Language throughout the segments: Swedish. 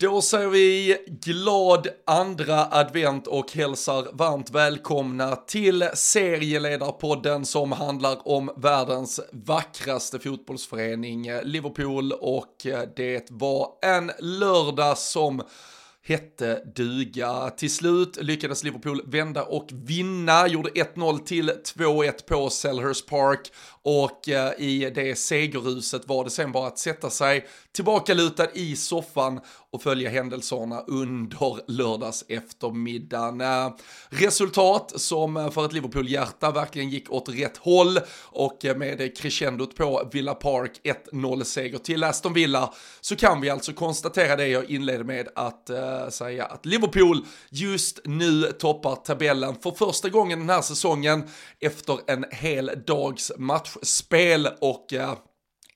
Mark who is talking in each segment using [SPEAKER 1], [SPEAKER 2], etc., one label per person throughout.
[SPEAKER 1] Då säger vi glad andra advent och hälsar varmt välkomna till serieledarpodden som handlar om världens vackraste fotbollsförening eh, Liverpool. Och eh, det var en lördag som hette duga. Till slut lyckades Liverpool vända och vinna, gjorde 1-0 till 2-1 på Selhurst Park och eh, i det segerruset var det sen bara att sätta sig tillbakalutad i soffan och följa händelserna under lördags eftermiddagen. Eh, resultat som eh, för ett Liverpool-hjärta verkligen gick åt rätt håll och eh, med crescendot på Villa Park 1-0 seger till Aston Villa så kan vi alltså konstatera det jag inledde med att eh, säga att Liverpool just nu toppar tabellen för första gången den här säsongen efter en hel dags match matchspel och eh,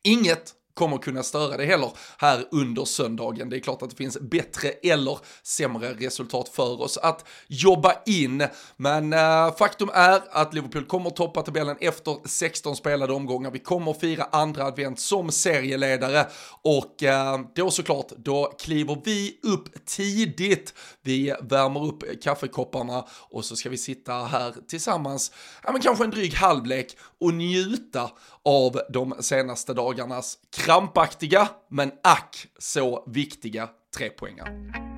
[SPEAKER 1] inget kommer kunna störa det heller här under söndagen. Det är klart att det finns bättre eller sämre resultat för oss att jobba in. Men äh, faktum är att Liverpool kommer toppa tabellen efter 16 spelade omgångar. Vi kommer fira andra advent som serieledare och äh, då såklart, då kliver vi upp tidigt. Vi värmer upp kaffekopparna och så ska vi sitta här tillsammans, ja men kanske en dryg halvlek och njuta av de senaste dagarnas krampaktiga men ack så viktiga trepoängare.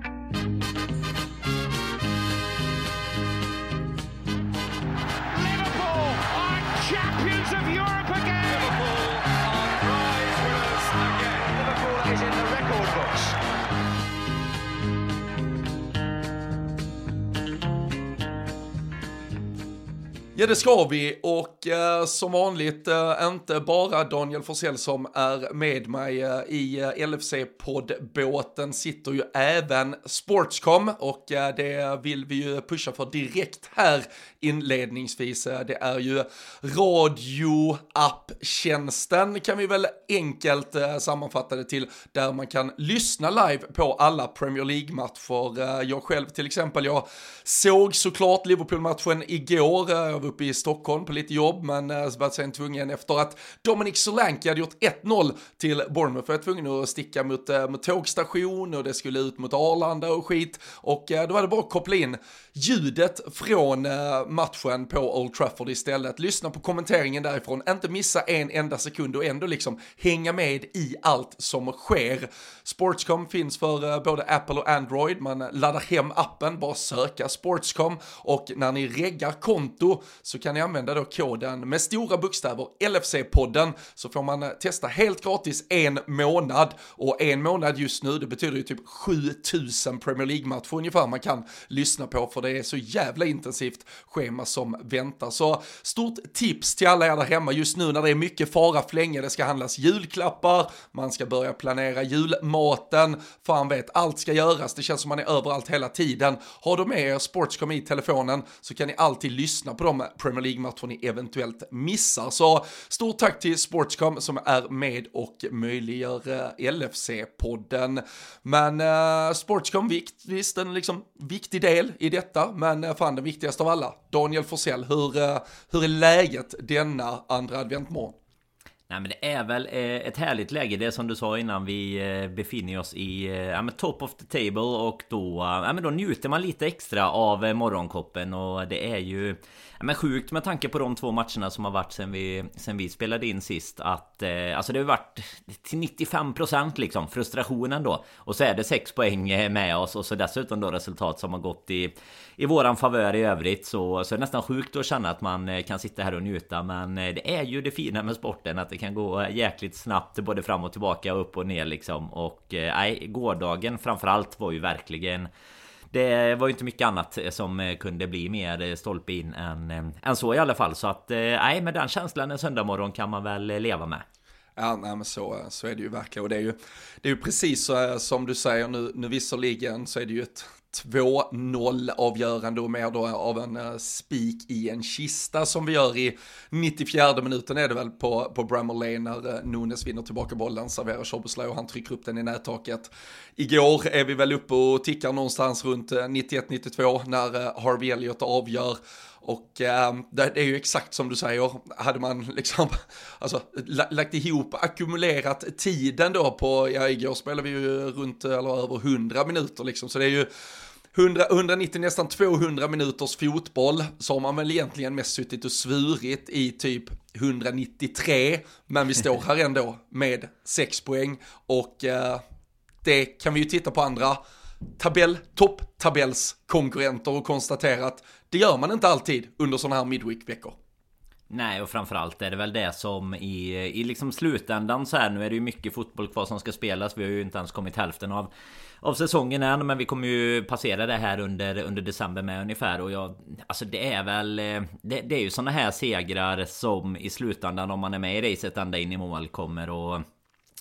[SPEAKER 1] Ja, det ska vi. Och eh, som vanligt eh, inte bara Daniel Forsell som är med mig eh, i eh, LFC-poddbåten sitter ju även Sportscom. Och eh, det vill vi ju pusha för direkt här inledningsvis. Eh, det är ju radioapptjänsten kan vi väl enkelt eh, sammanfatta det till där man kan lyssna live på alla Premier League-matcher. Eh, jag själv till exempel, jag såg såklart Liverpool-matchen igår. Jag var uppe i Stockholm på lite jobb, men var sen tvungen efter att Dominic Solanke hade gjort 1-0 till Bournemouth, jag var tvungen att sticka mot, mot tågstation och det skulle ut mot Arlanda och skit. Och då var det bara att koppla in ljudet från eh, matchen på Old Trafford istället. Lyssna på kommenteringen därifrån, inte missa en enda sekund och ändå liksom hänga med i allt som sker. Sportscom finns för eh, både Apple och Android, man laddar hem appen, bara söka Sportscom. Och när ni reggar konto så kan ni använda då koden med stora bokstäver LFC-podden så får man eh, testa helt gratis en månad. Och en månad just nu det betyder ju typ 7000 Premier League-matcher ungefär man kan lyssna på för det är så jävla intensivt schema som väntar. Så stort tips till alla er där hemma just nu när det är mycket fara flänge, det ska handlas julklappar, man ska börja planera julmaten, fan vet, allt ska göras, det känns som man är överallt hela tiden. Har du med er Sportscom i telefonen så kan ni alltid lyssna på de Premier League-matcher ni eventuellt missar. Så stort tack till Sportscom som är med och möjliggör eh, LFC-podden. Men uh, Sportscom, visst en liksom viktig del i detta, men eh, fan den viktigaste av alla, Daniel Forsell, hur, eh, hur är läget denna andra adventmorgon?
[SPEAKER 2] Nej men det är väl eh, ett härligt läge. Det som du sa innan vi befinner oss i ja, men top of the table och då, ja, men då njuter man lite extra av morgonkoppen och det är ju men sjukt med tanke på de två matcherna som har varit sen vi, sen vi spelade in sist att eh, Alltså det har varit till 95% liksom frustrationen då. Och så är det sex poäng med oss och så dessutom då resultat som har gått i i våran favör i övrigt så, så är det nästan sjukt att känna att man eh, kan sitta här och njuta Men eh, det är ju det fina med sporten att det kan gå eh, jäkligt snabbt både fram och tillbaka upp och ner liksom Och nej, gårdagen framförallt var ju verkligen det var ju inte mycket annat som kunde bli mer stolpe in än, än så i alla fall. Så att nej, med den känslan en söndag morgon kan man väl leva med.
[SPEAKER 1] Ja, nej, men så, så är det ju verkligen. Och det är ju, det är ju precis så, som du säger nu, nu visserligen så är det ju ett 2-0 avgörande och mer då av en eh, spik i en kista som vi gör i 94 minuten är det väl på, på Bramall Lane när eh, Nunes vinner tillbaka bollen, serverar Choboslaj och han trycker upp den i nättaket. Igår är vi väl uppe och tickar någonstans runt eh, 91-92 när Harvey Elliott avgör och äh, det är ju exakt som du säger, hade man liksom alltså, lagt ihop, ackumulerat tiden då på, ja igår spelade vi ju runt eller över 100 minuter liksom, så det är ju 100, 190, nästan 200 minuters fotboll så har man väl egentligen mest suttit och svurit i typ 193, men vi står här ändå med 6 poäng och eh, det kan vi ju titta på andra tabell, topptabellskonkurrenter och konstatera att det gör man inte alltid under sådana här midweek-veckor.
[SPEAKER 2] Nej, och framförallt är det väl det som i, i liksom slutändan så här. Nu är det ju mycket fotboll kvar som ska spelas. Vi har ju inte ens kommit hälften av, av säsongen än. Men vi kommer ju passera det här under, under december med ungefär. Och jag, alltså det är väl... Det, det är ju sådana här segrar som i slutändan om man är med i racet ända in i mål kommer och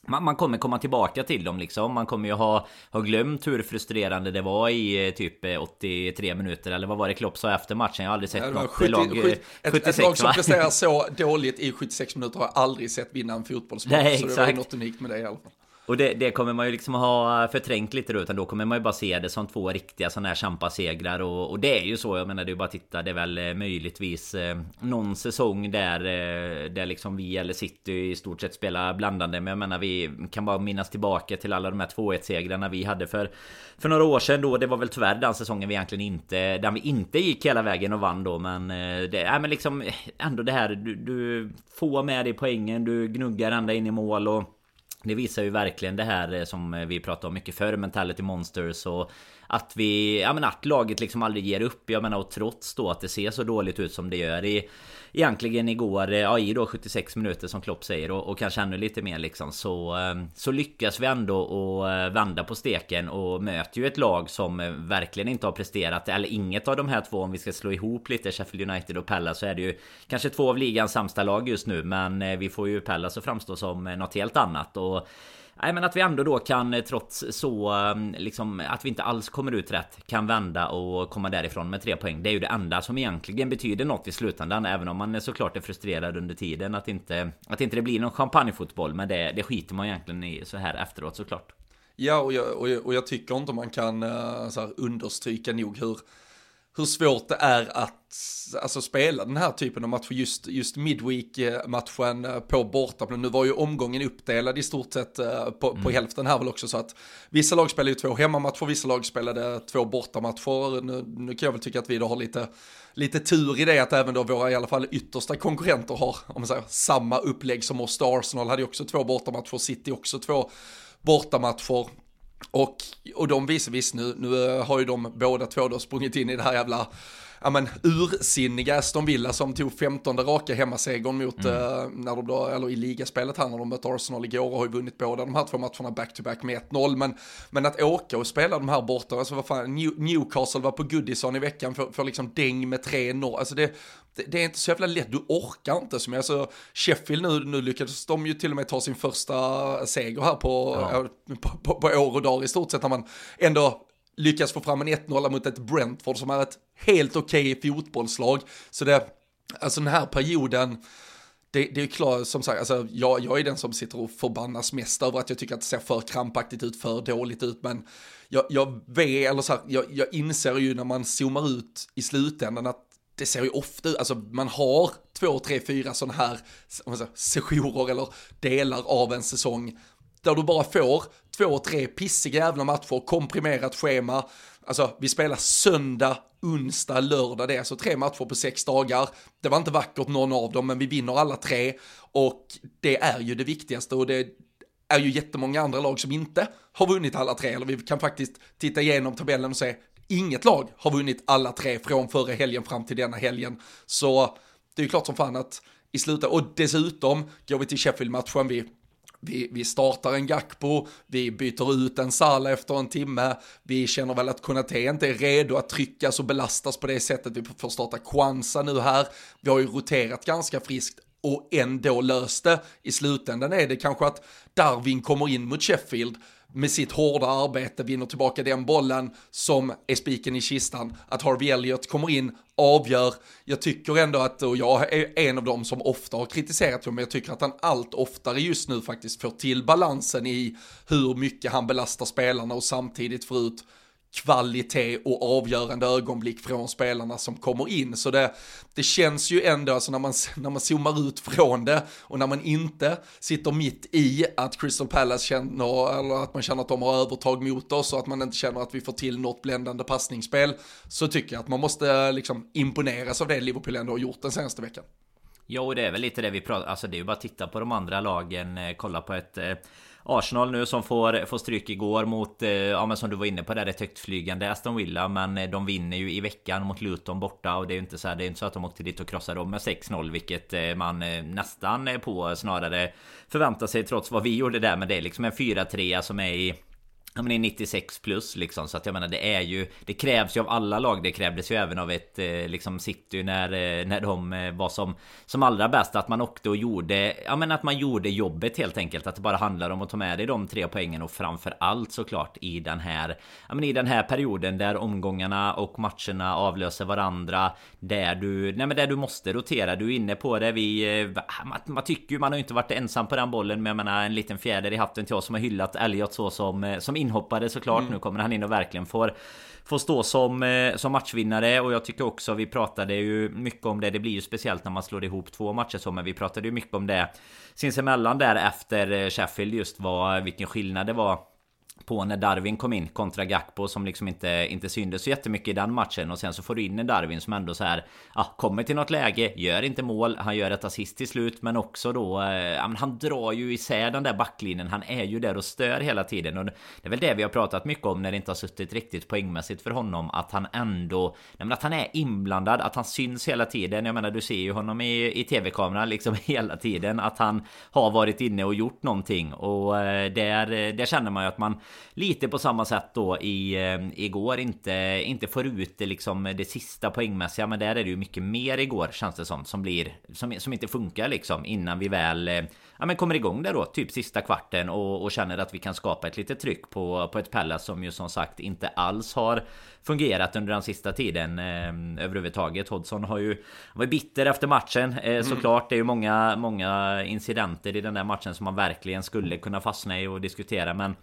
[SPEAKER 2] man, kommer komma tillbaka till dem liksom. Man kommer ju ha, ha glömt hur frustrerande det var i eh, typ 83 eh, minuter. Eller vad var det Klopp sa efter matchen? Jag har aldrig sett ja, något 70, lag...
[SPEAKER 1] 70, 76, ett, lag som presterar så dåligt i 76 minuter har jag aldrig sett vinna en fotbollsmatch.
[SPEAKER 2] Nej,
[SPEAKER 1] så det var något unikt med det i alla fall.
[SPEAKER 2] Och det, det, kommer man ju liksom ha förträngt lite då, utan då kommer man ju bara se det som två riktiga sådana här champasegrar. Och, och det är ju så, jag menar det är ju bara att titta, det är väl eh, möjligtvis eh, någon säsong där, eh, där liksom vi eller City i stort sett spelar blandande, men jag menar vi kan bara minnas tillbaka till alla de här 2-1 segrarna vi hade för, för några år sedan då, det var väl tyvärr den säsongen vi egentligen inte, den vi inte gick hela vägen och vann då, men eh, det, är men liksom eh, ändå det här, du, du får med dig poängen, du gnuggar ända in i mål och det visar ju verkligen det här eh, som eh, vi pratade om mycket förr, Mentality Monsters och att vi, ja men att laget liksom aldrig ger upp. Jag menar och trots då att det ser så dåligt ut som det gör i egentligen igår, eh, ja i då 76 minuter som Klopp säger och, och kanske ännu lite mer liksom så, ehm, så lyckas vi ändå och eh, vända på steken och möter ju ett lag som eh, verkligen inte har presterat. Eller inget av de här två om vi ska slå ihop lite Sheffield United och Pella så är det ju kanske två av ligans sämsta lag just nu. Men vi får ju Pella så framstå som något helt annat. Och Nej men att vi ändå då kan eh, trots så ehm, liksom att vi inte alls kommer ut rätt Kan vända och komma därifrån med tre poäng. Det är ju det enda som egentligen betyder något i slutändan Även om man är såklart är frustrerad under tiden Att inte, att inte det blir någon champagnefotboll. Men det, det skiter man egentligen i så här efteråt såklart.
[SPEAKER 1] Ja och jag, och jag, och jag tycker inte man kan eh, så här, understryka nog hur hur svårt det är att alltså, spela den här typen av matcher, just, just Midweek-matchen eh, på bortaplan. Nu var ju omgången uppdelad i stort sett eh, på, mm. på hälften här väl också, så att vissa lag spelade ju två hemmamatcher, vissa lag spelade två bortamatcher. Nu, nu kan jag väl tycka att vi då har lite, lite tur i det, att även då våra i alla fall yttersta konkurrenter har, om man säger, samma upplägg som oss. Arsenal hade ju också två bortamatcher, City också två bortamatcher. Och, och de visar visst nu, nu har ju de båda två då sprungit in i det här jävla ja men ursinniga Aston Villa som tog 15 raka hemmasegern mot, mm. eh, när de då, eller i ligaspelet här när de mötte Arsenal igår och har ju vunnit båda de här två matcherna back-to-back med 1-0. Men, men att åka och spela de här borta, alltså vad fan, New, Newcastle var på Goodison i veckan för, för liksom däng med 3-0, alltså det, det, är inte så jävla lätt, du orkar inte. Som jag, alltså, Sheffield nu, nu lyckades de ju till och med ta sin första seger här på, ja. på, på, på år och dag i stort sett när man ändå lyckas få fram en 1-0 mot ett Brentford som är ett helt okej okay fotbollslag. Så det, alltså den här perioden, det, det är klart, som sagt, alltså, jag, jag är den som sitter och förbannas mest över att jag tycker att det ser för krampaktigt ut, för dåligt ut, men jag, jag vet, eller så här, jag, jag inser ju när man zoomar ut i slutändan att det ser ju ofta ut, alltså man har två, tre, fyra sådana här säger, sessioner eller delar av en säsong där du bara får två, tre pissiga jävla matcher, komprimerat schema. Alltså, vi spelar söndag, onsdag, lördag. Det är alltså tre matcher på sex dagar. Det var inte vackert någon av dem, men vi vinner alla tre. Och det är ju det viktigaste och det är ju jättemånga andra lag som inte har vunnit alla tre. Eller vi kan faktiskt titta igenom tabellen och se, inget lag har vunnit alla tre från förra helgen fram till denna helgen. Så det är ju klart som fan att i slutet, och dessutom går vi till Sheffield-matchen, vi vi, vi startar en Gakpo, vi byter ut en Sala efter en timme, vi känner väl att Konate inte är redo att tryckas och belastas på det sättet, vi får starta Kwanza nu här, vi har ju roterat ganska friskt och ändå löst det. I slutändan är det kanske att Darwin kommer in mot Sheffield, med sitt hårda arbete vinner tillbaka den bollen som är spiken i kistan. Att Harvey Elliott kommer in, avgör. Jag tycker ändå att, och jag är en av dem som ofta har kritiserat honom, men jag tycker att han allt oftare just nu faktiskt får till balansen i hur mycket han belastar spelarna och samtidigt får ut kvalitet och avgörande ögonblick från spelarna som kommer in. Så det, det känns ju ändå, alltså när man, när man zoomar ut från det och när man inte sitter mitt i att Crystal Palace känner, eller att man känner att de har övertag mot oss och att man inte känner att vi får till något bländande passningsspel, så tycker jag att man måste liksom imponeras av det Liverpool ändå har gjort den senaste veckan.
[SPEAKER 2] Ja, och det är väl lite det vi pratar Alltså det är ju bara att titta på de andra lagen eh, Kolla på ett eh, Arsenal nu som får, får stryk igår mot, eh, ja men som du var inne på där, ett högtflygande Aston Villa. Men eh, de vinner ju i veckan mot Luton borta och det är ju inte så här, det är inte så att de åkte dit och krossade dem med 6-0. Vilket eh, man nästan är på snarare förväntar sig trots vad vi gjorde där. Men det är liksom en 4-3 som är i Ja men det är 96 plus liksom så att jag menar det är ju Det krävs ju av alla lag Det krävdes ju även av ett eh, liksom City när, eh, när de eh, var som Som allra bäst att man åkte och gjorde Ja men att man gjorde jobbet helt enkelt Att det bara handlar om att ta med dig de tre poängen och framförallt såklart i den här Ja men i den här perioden där omgångarna och matcherna avlöser varandra Där du Nej men där du måste rotera. Du är inne på det. Vi eh, Man, man tycker ju man har ju inte varit ensam på den bollen Men jag menar en liten fjäder i hatten till oss som har hyllat Elliot så som eh, Som inhoppare såklart. Mm. Nu kommer han in och verkligen får Får stå som, eh, som matchvinnare och jag tycker också vi pratade ju mycket om det. Det blir ju speciellt när man slår ihop två matcher så men vi pratade ju mycket om det sinsemellan där efter eh, Sheffield just vad vilken skillnad det var på när Darwin kom in kontra Gakpo som liksom inte, inte syndes så jättemycket i den matchen. Och sen så får du in en Darwin som ändå så här ja, kommer till något läge, gör inte mål, han gör ett assist till slut men också då eh, men han drar ju isär den där backlinjen, han är ju där och stör hela tiden. Och det är väl det vi har pratat mycket om när det inte har suttit riktigt poängmässigt för honom att han ändå, nej, men att han är inblandad, att han syns hela tiden, jag menar du ser ju honom i, i tv-kameran liksom hela tiden att han har varit inne och gjort någonting. Och eh, där, eh, där känner man ju att man lite på samma sätt då i eh, igår inte inte får ut det liksom det sista poängmässiga men där är det ju mycket mer igår känns det som som blir som, som inte funkar liksom innan vi väl eh, ja, men kommer igång där då typ sista kvarten och, och känner att vi kan skapa ett litet tryck på på ett Pallas som ju som sagt inte alls har fungerat under den sista tiden eh, överhuvudtaget. Hodgson har ju var bitter efter matchen eh, mm. såklart. Det är ju många många incidenter i den där matchen som man verkligen skulle kunna fastna i och diskutera men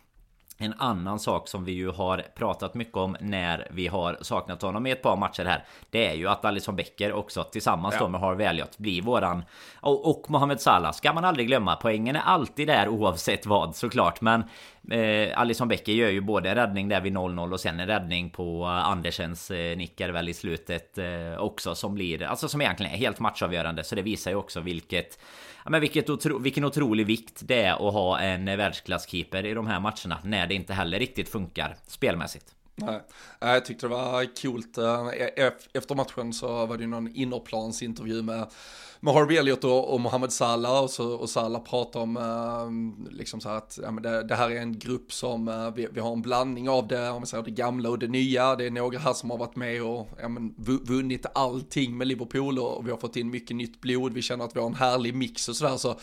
[SPEAKER 2] en annan sak som vi ju har pratat mycket om när vi har saknat honom i ett par matcher här Det är ju att Alisson Becker också tillsammans ja. med Harvey Elliot blir våran och, och Mohamed Salah ska man aldrig glömma. Poängen är alltid där oavsett vad såklart. Men eh, Alisson Becker gör ju både en räddning där vid 0-0 och sen en räddning på Andersens eh, nickar väl i slutet eh, också som blir alltså som egentligen är helt matchavgörande. Så det visar ju också vilket ja, men vilket otro, vilken otrolig vikt det är att ha en världsklasskeeper i de här matcherna när det inte heller riktigt funkar spelmässigt.
[SPEAKER 1] Nej, jag tyckte det var coolt. Eh, e-, e-, efter matchen så var det ju någon innerplansintervju med med Harvey Elliot och, och Mohamed Salah och, så, och Salah pratade om eh, liksom så här att ja, men det, det, här är en grupp som eh, vi, vi, har en blandning av det, om säger det gamla och det nya. Det är några här som har varit med och ja, men, vunnit allting med Liverpool och, och vi har fått in mycket nytt blod. Vi känner att vi har en härlig mix och sådär. Så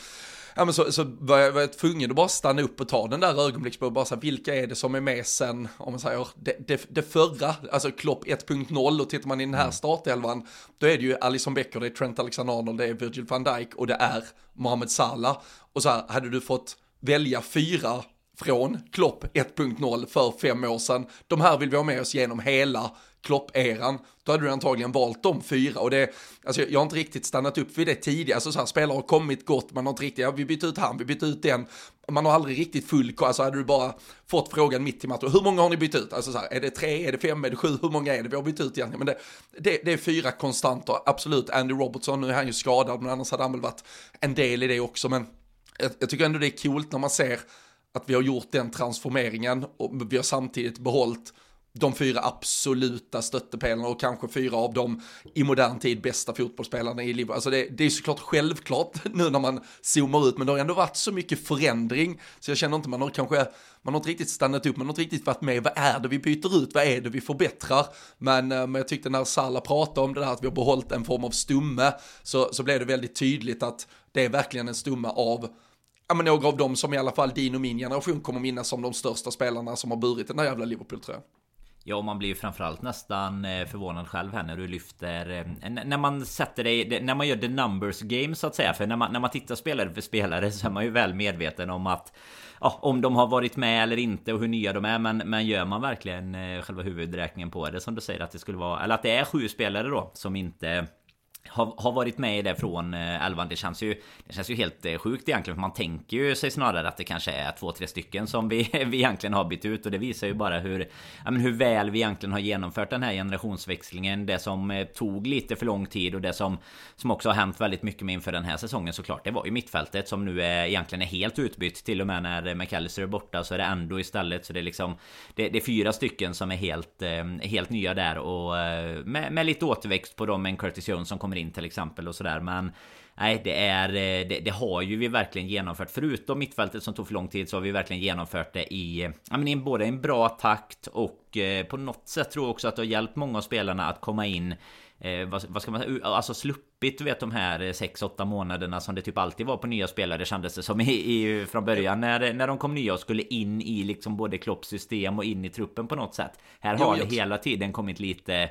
[SPEAKER 1] ja, men så, så var jag, var jag tvungen att bara stanna upp och ta den där ögonblicksbilden, bara så här, vilka är det som är med sen, om man säger, det, det, det förra, alltså Klopp 1.0 och tittar man i den här mm. startelvan, då är det ju Alison Becker, det är Trent Alexander-Arnold, det är Virgil van Dijk och det är Mohamed Salah. Och så här, hade du fått välja fyra från Klopp 1.0 för fem år sedan. De här vill vi ha med oss genom hela Klopp-eran, då hade du antagligen valt de fyra. Och det, alltså jag har inte riktigt stannat upp vid det tidigare, alltså så här, spelare har kommit gott, man har inte riktigt, ja, vi bytte ut han, vi bytte ut den, man har aldrig riktigt full koll, alltså hade du bara fått frågan mitt i matchen, hur många har ni bytt ut? Alltså så här, är det tre, är det fem, är det sju, hur många är det vi har bytt ut egentligen? Men det, det, det är fyra konstanter, absolut, Andy Robertson, nu är han ju skadad, men annars hade han väl varit en del i det också, men jag, jag tycker ändå det är coolt när man ser att vi har gjort den transformeringen och vi har samtidigt behållit de fyra absoluta stöttepelarna och kanske fyra av de i modern tid bästa fotbollsspelarna i Liverpool. Alltså det, det är såklart självklart nu när man zoomar ut, men det har ändå varit så mycket förändring, så jag känner inte man har kanske, man har inte riktigt stannat upp, man har inte riktigt varit med, vad är det vi byter ut, vad är det vi förbättrar? Men, eh, men jag tyckte när Salah pratade om det där att vi har behållit en form av stumme, så, så blev det väldigt tydligt att det är verkligen en stumme av ja, men några av dem som i alla fall din och min generation kommer minnas som de största spelarna som har burit den där jävla Liverpool-tröjan.
[SPEAKER 2] Ja, och man blir ju framförallt nästan eh, förvånad själv här när du lyfter... Eh, när man sätter dig... När man gör the numbers game så att säga. För när man, när man tittar spelare för spelare så är man ju väl medveten om att... Ja, om de har varit med eller inte och hur nya de är. Men, men gör man verkligen eh, själva huvudräkningen på det som du säger att det skulle vara... Eller att det är sju spelare då som inte har, har varit med i det från eh, elvan. Det känns ju, det känns ju helt eh, sjukt egentligen. För man tänker ju sig snarare att det kanske är två, tre stycken som vi, vi egentligen har bytt ut. Och det visar ju bara hur, ja, men hur väl vi egentligen har genomfört den här generationsväxlingen. Det som eh, tog lite för lång tid och det som, som också har hänt väldigt mycket med inför den här säsongen såklart. Det var ju mittfältet som nu är, egentligen är helt utbytt. Till och med när McAllister är borta så är det ändå istället. Så det är liksom det, det är fyra stycken som är helt, eh, helt nya där. Och med, med lite återväxt på dem. En Curtis Jones som kommer in till exempel och sådär. Men nej, det är det, det, har ju vi verkligen genomfört. Förutom mittfältet som tog för lång tid så har vi verkligen genomfört det i, ja, men i både en bra takt och eh, på något sätt tror jag också att det har hjälpt många av spelarna att komma in Eh, vad, vad, ska man säga? Alltså sluppit du vet de här 6-8 månaderna som det typ alltid var på nya spelare kändes det som i, i, från början när, när de kom nya och skulle in i liksom både Klopps system och in i truppen på något sätt. Här har det hela tiden kommit lite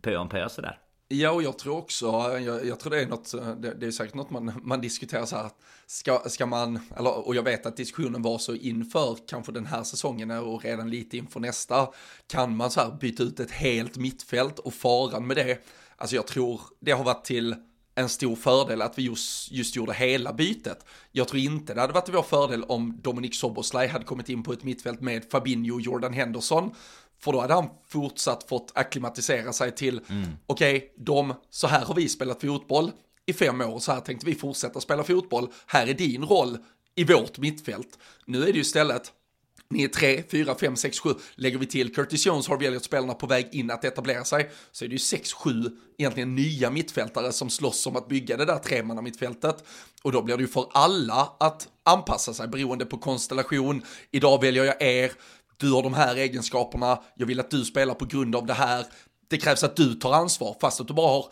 [SPEAKER 2] pö om pö sådär.
[SPEAKER 1] Ja, och jag tror också, jag, jag, tror det är något, eh, det, det, är säkert något man, man diskuterar så här, ska, ska man, eller, och jag vet att diskussionen var så inför kanske den här säsongen och redan lite inför nästa, kan man så här byta ut ett helt mittfält och faran med det, alltså jag tror det har varit till en stor fördel att vi just, just gjorde hela bytet. Jag tror inte det hade varit till vår fördel om Dominic Soboslaj hade kommit in på ett mittfält med Fabinho och Jordan Henderson för då hade han fortsatt fått akklimatisera sig till, mm. okej, okay, de, så här har vi spelat fotboll i fem år, så här tänkte vi fortsätta spela fotboll, här är din roll i vårt mittfält. Nu är det ju istället, ni är tre, fyra, fem, sex, sju. Lägger vi till Curtis Jones, Harvey Elliott-spelarna på väg in att etablera sig, så är det ju sex, sju egentligen nya mittfältare som slåss om att bygga det där tremanna mittfältet. Och då blir det ju för alla att anpassa sig beroende på konstellation. Idag väljer jag er, du har de här egenskaperna, jag vill att du spelar på grund av det här. Det krävs att du tar ansvar, fast att du bara har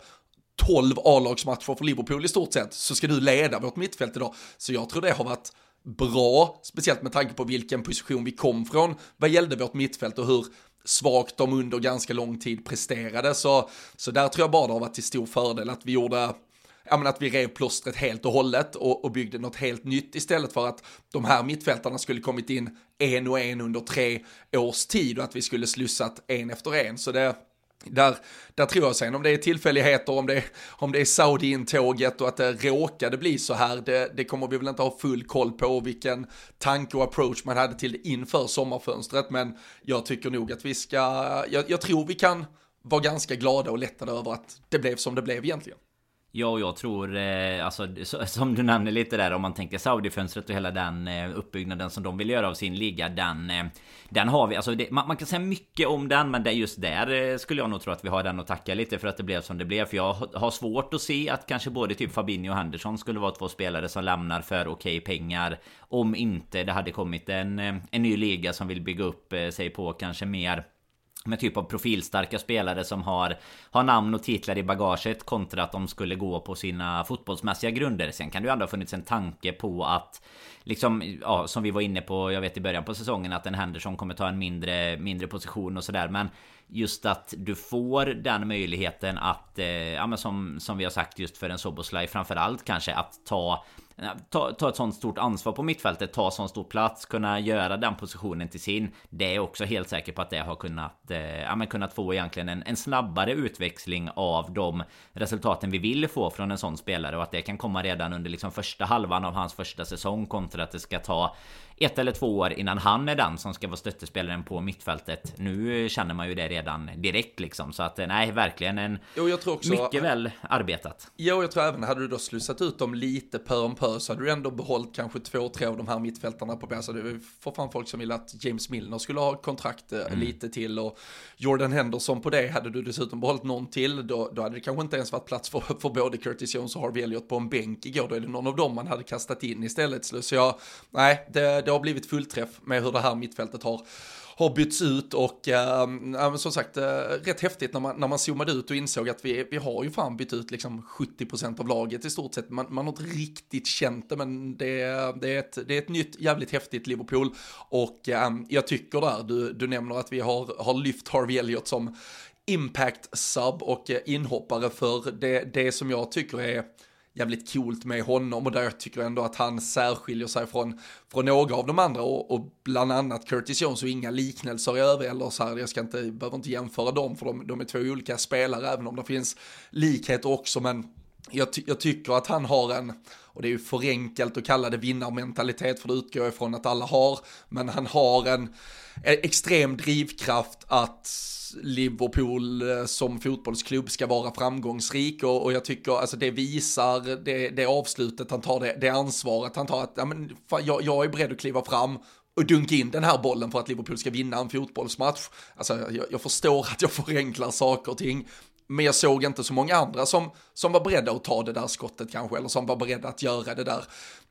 [SPEAKER 1] 12 A-lagsmatcher för Liverpool i stort sett, så ska du leda vårt mittfält idag. Så jag tror det har varit bra, speciellt med tanke på vilken position vi kom från vad gällde vårt mittfält och hur svagt de under ganska lång tid presterade. Så, så där tror jag bara det har varit till stor fördel att vi gjorde ja, men att vi rev plåstret helt och hållet och, och byggde något helt nytt istället för att de här mittfältarna skulle kommit in en och en under tre års tid och att vi skulle slussat en efter en. Så det, där, där tror jag sen om det är tillfälligheter, om det är, om det är Saudi-intåget och att det råkade bli så här, det, det kommer vi väl inte ha full koll på vilken tanke och approach man hade till det inför sommarfönstret, men jag tycker nog att vi ska, jag, jag tror vi kan vara ganska glada och lättade över att det blev som det blev egentligen.
[SPEAKER 2] Ja, och jag tror, eh, alltså som du nämner lite där om man tänker Saudi-fönstret och hela den eh, uppbyggnaden som de vill göra av sin liga. Den, eh, den har vi, alltså det, man, man, kan säga mycket om den, men det just där eh, skulle jag nog tro att vi har den att tacka lite för att det blev som det blev. För jag har svårt att se att kanske både typ Fabinho och Henderson skulle vara två spelare som lämnar för okej okay pengar. Om inte det hade kommit en, eh, en ny liga som vill bygga upp eh, sig på kanske mer med typ av profilstarka spelare som har, har namn och titlar i bagaget kontra att de skulle gå på sina fotbollsmässiga grunder. Sen kan det ju ändå ha funnits en tanke på att liksom, ja, som vi var inne på, jag vet i början på säsongen att en Henderson kommer ta en mindre, mindre position och sådär. Men just att du får den möjligheten att, eh, ja men som, som vi har sagt just för en Soboslaj framförallt kanske att ta ta, ta ett sånt stort ansvar på mittfältet, ta sån stor plats, kunna göra den positionen till sin. Det är också helt säker på att det har kunnat, eh, ja, men kunnat få egentligen en, en snabbare utväxling av de resultaten vi vill få från en sån spelare och att det kan komma redan under liksom första halvan av hans första säsong kontra att det ska ta ett eller två år innan han är den som ska vara stöttespelaren på mittfältet. Nu känner man ju det redan direkt liksom. Så att nej, verkligen en...
[SPEAKER 1] Jo, jag tror också,
[SPEAKER 2] mycket väl arbetat.
[SPEAKER 1] Jo, jag tror även hade du då slussat ut dem lite pö om pö så hade du ändå behållit kanske två, tre av de här mittfältarna på plats. Det var fan folk som ville att James Milner skulle ha kontrakt eh, mm. lite till och Jordan Henderson på det hade du dessutom behållit någon till. Då, då hade det kanske inte ens varit plats för, för både Curtis Jones och Harvey Elliott på en bänk igår. Då är det någon av dem man hade kastat in istället. Så jag, nej, det, det det har blivit fullträff med hur det här mittfältet har har bytts ut och äh, som sagt äh, rätt häftigt när man, när man zoomade ut och insåg att vi, vi har ju fan bytt ut liksom 70% av laget i stort sett. Man, man har inte riktigt känt det men det, det, är, ett, det är ett nytt jävligt häftigt Liverpool och äh, jag tycker där, du, du nämner att vi har, har lyft Harvey Elliott som impact sub och eh, inhoppare för det, det som jag tycker är jävligt coolt med honom och där jag tycker ändå att han särskiljer sig från, från några av de andra och, och bland annat Curtis Jones och inga liknelser i övrigt eller så här, jag ska inte, behöver inte jämföra dem för de, de är två olika spelare även om det finns likheter också men jag, ty jag, tycker att han har en, och det är ju för enkelt att kalla det vinnarmentalitet för det utgår jag ifrån att alla har, men han har en, extrem drivkraft att Liverpool eh, som fotbollsklubb ska vara framgångsrik och, och jag tycker alltså det visar det, det avslutet han tar, det, det ansvaret han tar att ja, men, fan, jag, jag är beredd att kliva fram och dunka in den här bollen för att Liverpool ska vinna en fotbollsmatch. Alltså jag, jag förstår att jag förenklar saker och ting, men jag såg inte så många andra som, som var beredda att ta det där skottet kanske, eller som var beredda att göra det där.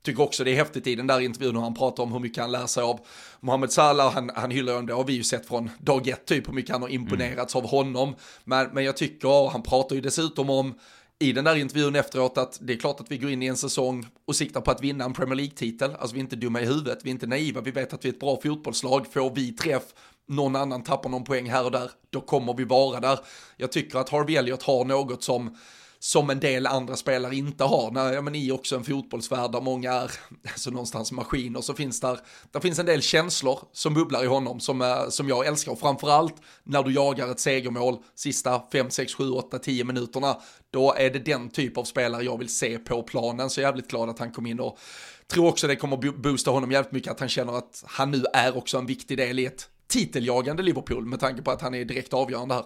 [SPEAKER 1] Tycker också det är häftigt i den där intervjun hur han pratar om hur mycket han lär sig av Mohamed Salah, han, han hyllar ju, det har vi ju sett från dag ett typ, hur mycket han har imponerats mm. av honom. Men, men jag tycker, och han pratar ju dessutom om i den där intervjun efteråt att det är klart att vi går in i en säsong och siktar på att vinna en Premier League-titel. Alltså vi är inte dumma i huvudet, vi är inte naiva, vi vet att vi är ett bra fotbollslag. Får vi träff någon annan tappar någon poäng här och där, då kommer vi vara där. Jag tycker att Harvey Elliott har något som som en del andra spelare inte har. När, ja, men I också en fotbollsvärld där många är alltså, någonstans maskiner så finns där, där finns en del känslor som bubblar i honom som, eh, som jag älskar. Och framförallt när du jagar ett segermål sista 5, 6, 7, 8, 10 minuterna. Då är det den typ av spelare jag vill se på planen. Så jag är jävligt glad att han kom in och tror också det kommer boosta honom jävligt mycket att han känner att han nu är också en viktig del i ett titeljagande Liverpool med tanke på att han är direkt avgörande här.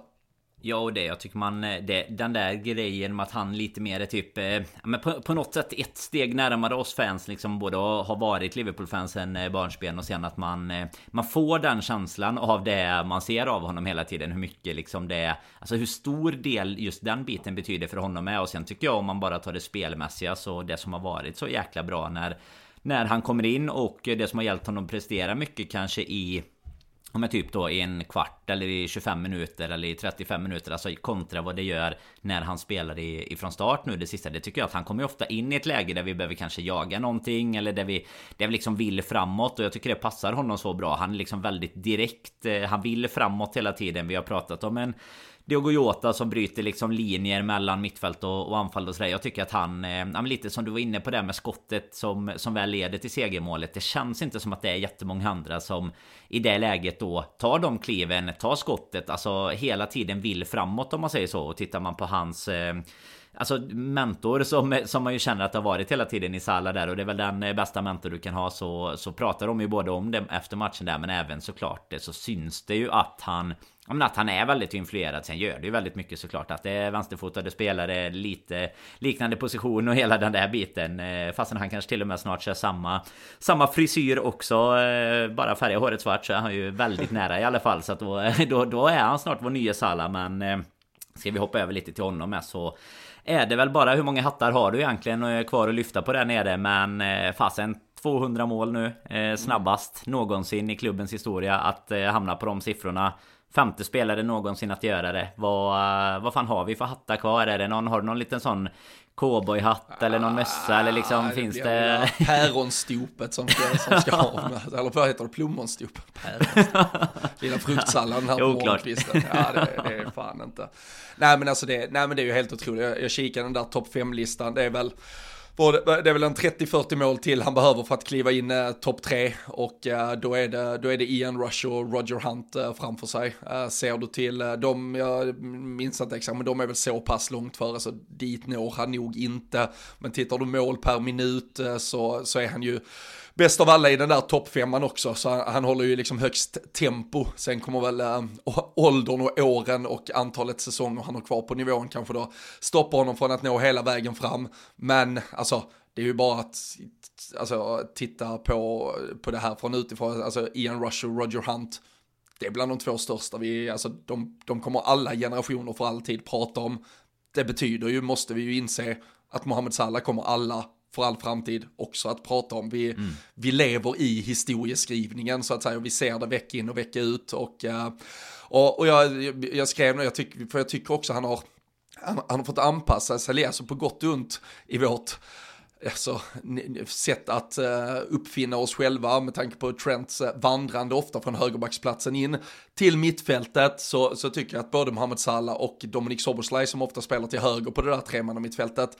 [SPEAKER 2] Ja och det jag tycker man eh, det, Den där grejen med att han lite mer är typ eh, men på, på något sätt ett steg närmare oss fans liksom både har varit Liverpool-fans sen eh, barnsben och sen att man eh, Man får den känslan av det man ser av honom hela tiden Hur mycket liksom det Alltså hur stor del just den biten betyder för honom är och sen tycker jag om man bara tar det spelmässiga så det som har varit så jäkla bra när När han kommer in och det som har hjälpt honom prestera mycket kanske i om jag typ då i en kvart eller i 25 minuter eller i 35 minuter Alltså kontra vad det gör när han spelar i, ifrån start nu det sista. Det tycker jag att han kommer ofta in i ett läge där vi behöver kanske jaga någonting Eller där vi, där vi liksom vill framåt och jag tycker det passar honom så bra. Han är liksom väldigt direkt eh, Han vill framåt hela tiden. Vi har pratat om en Diogo Jota som bryter liksom linjer mellan mittfält och, och anfall och sådär. Jag tycker att han, eh, lite som du var inne på det med skottet som, som väl leder till segermålet. Det känns inte som att det är jättemånga andra som i det läget då tar de kliven, tar skottet, alltså hela tiden vill framåt om man säger så. Och tittar man på hans eh, Alltså mentor som, som man ju känner att det har varit hela tiden i Sala där och det är väl den eh, bästa mentor du kan ha så, så pratar de ju både om det efter matchen där men även såklart det så syns det ju att han men att han är väldigt influerad. Sen gör det ju väldigt mycket såklart att det är vänsterfotade spelare, lite liknande position och hela den där biten. Eh, fastän han kanske till och med snart kör samma, samma frisyr också. Eh, bara färga håret svart så är han ju väldigt nära i alla fall. Så att då, då, då är han snart vår nya Sala. Men ska vi hoppa över lite till honom med så är det väl bara hur många hattar har du egentligen eh, kvar att lyfta på där nere? Men eh, fasen 200 mål nu eh, Snabbast någonsin i klubbens historia att eh, hamna på de siffrorna. Femte spelare någonsin att göra det Vad, vad fan har vi för hattar kvar? Är det någon, har du någon liten sån cowboyhatt eller någon mössa eller liksom ah, finns det... det...
[SPEAKER 1] Päronstopet som ska, som ska ha med. Eller vad heter det? Plommonstopet? Lilla fruktsalladen här på morgonkvisten. Ja, det, det är fan inte. Nej men alltså det, nej, men det är ju helt otroligt. Jag, jag kikar den där topp 5-listan. Det är väl det är väl en 30-40 mål till han behöver för att kliva in eh, topp tre och eh, då, är det, då är det Ian Rush och Roger Hunt eh, framför sig. Eh, ser du till eh, dem, jag minns inte exakt, men de är väl så pass långt före så dit når han nog inte. Men tittar du mål per minut eh, så, så är han ju bäst av alla i den där toppfemman också, så han, han, håller ju liksom högst tempo. Sen kommer väl äh, åldern och åren och antalet säsonger han har kvar på nivån kanske då stoppa honom från att nå hela vägen fram. Men alltså, det är ju bara att alltså, titta på, på det här från utifrån, alltså Ian Rush och Roger Hunt. Det är bland de två största, vi, alltså, de, de kommer alla generationer för alltid prata om. Det betyder ju, måste vi ju inse, att Mohamed Salah kommer alla för all framtid också att prata om. Vi, mm. vi lever i historieskrivningen så att säga och vi ser det vecka in och vecka ut. Och, uh, och, och jag, jag skrev nu, jag tycker, för jag tycker också han har, han, han har fått anpassa sig, alltså på gott och ont i vårt alltså, sätt att uh, uppfinna oss själva med tanke på Trents uh, vandrande ofta från högerbacksplatsen in till mittfältet så, så tycker jag att både Mohamed Salah och Dominic Soboslaj som ofta spelar till höger på det där tremanna mittfältet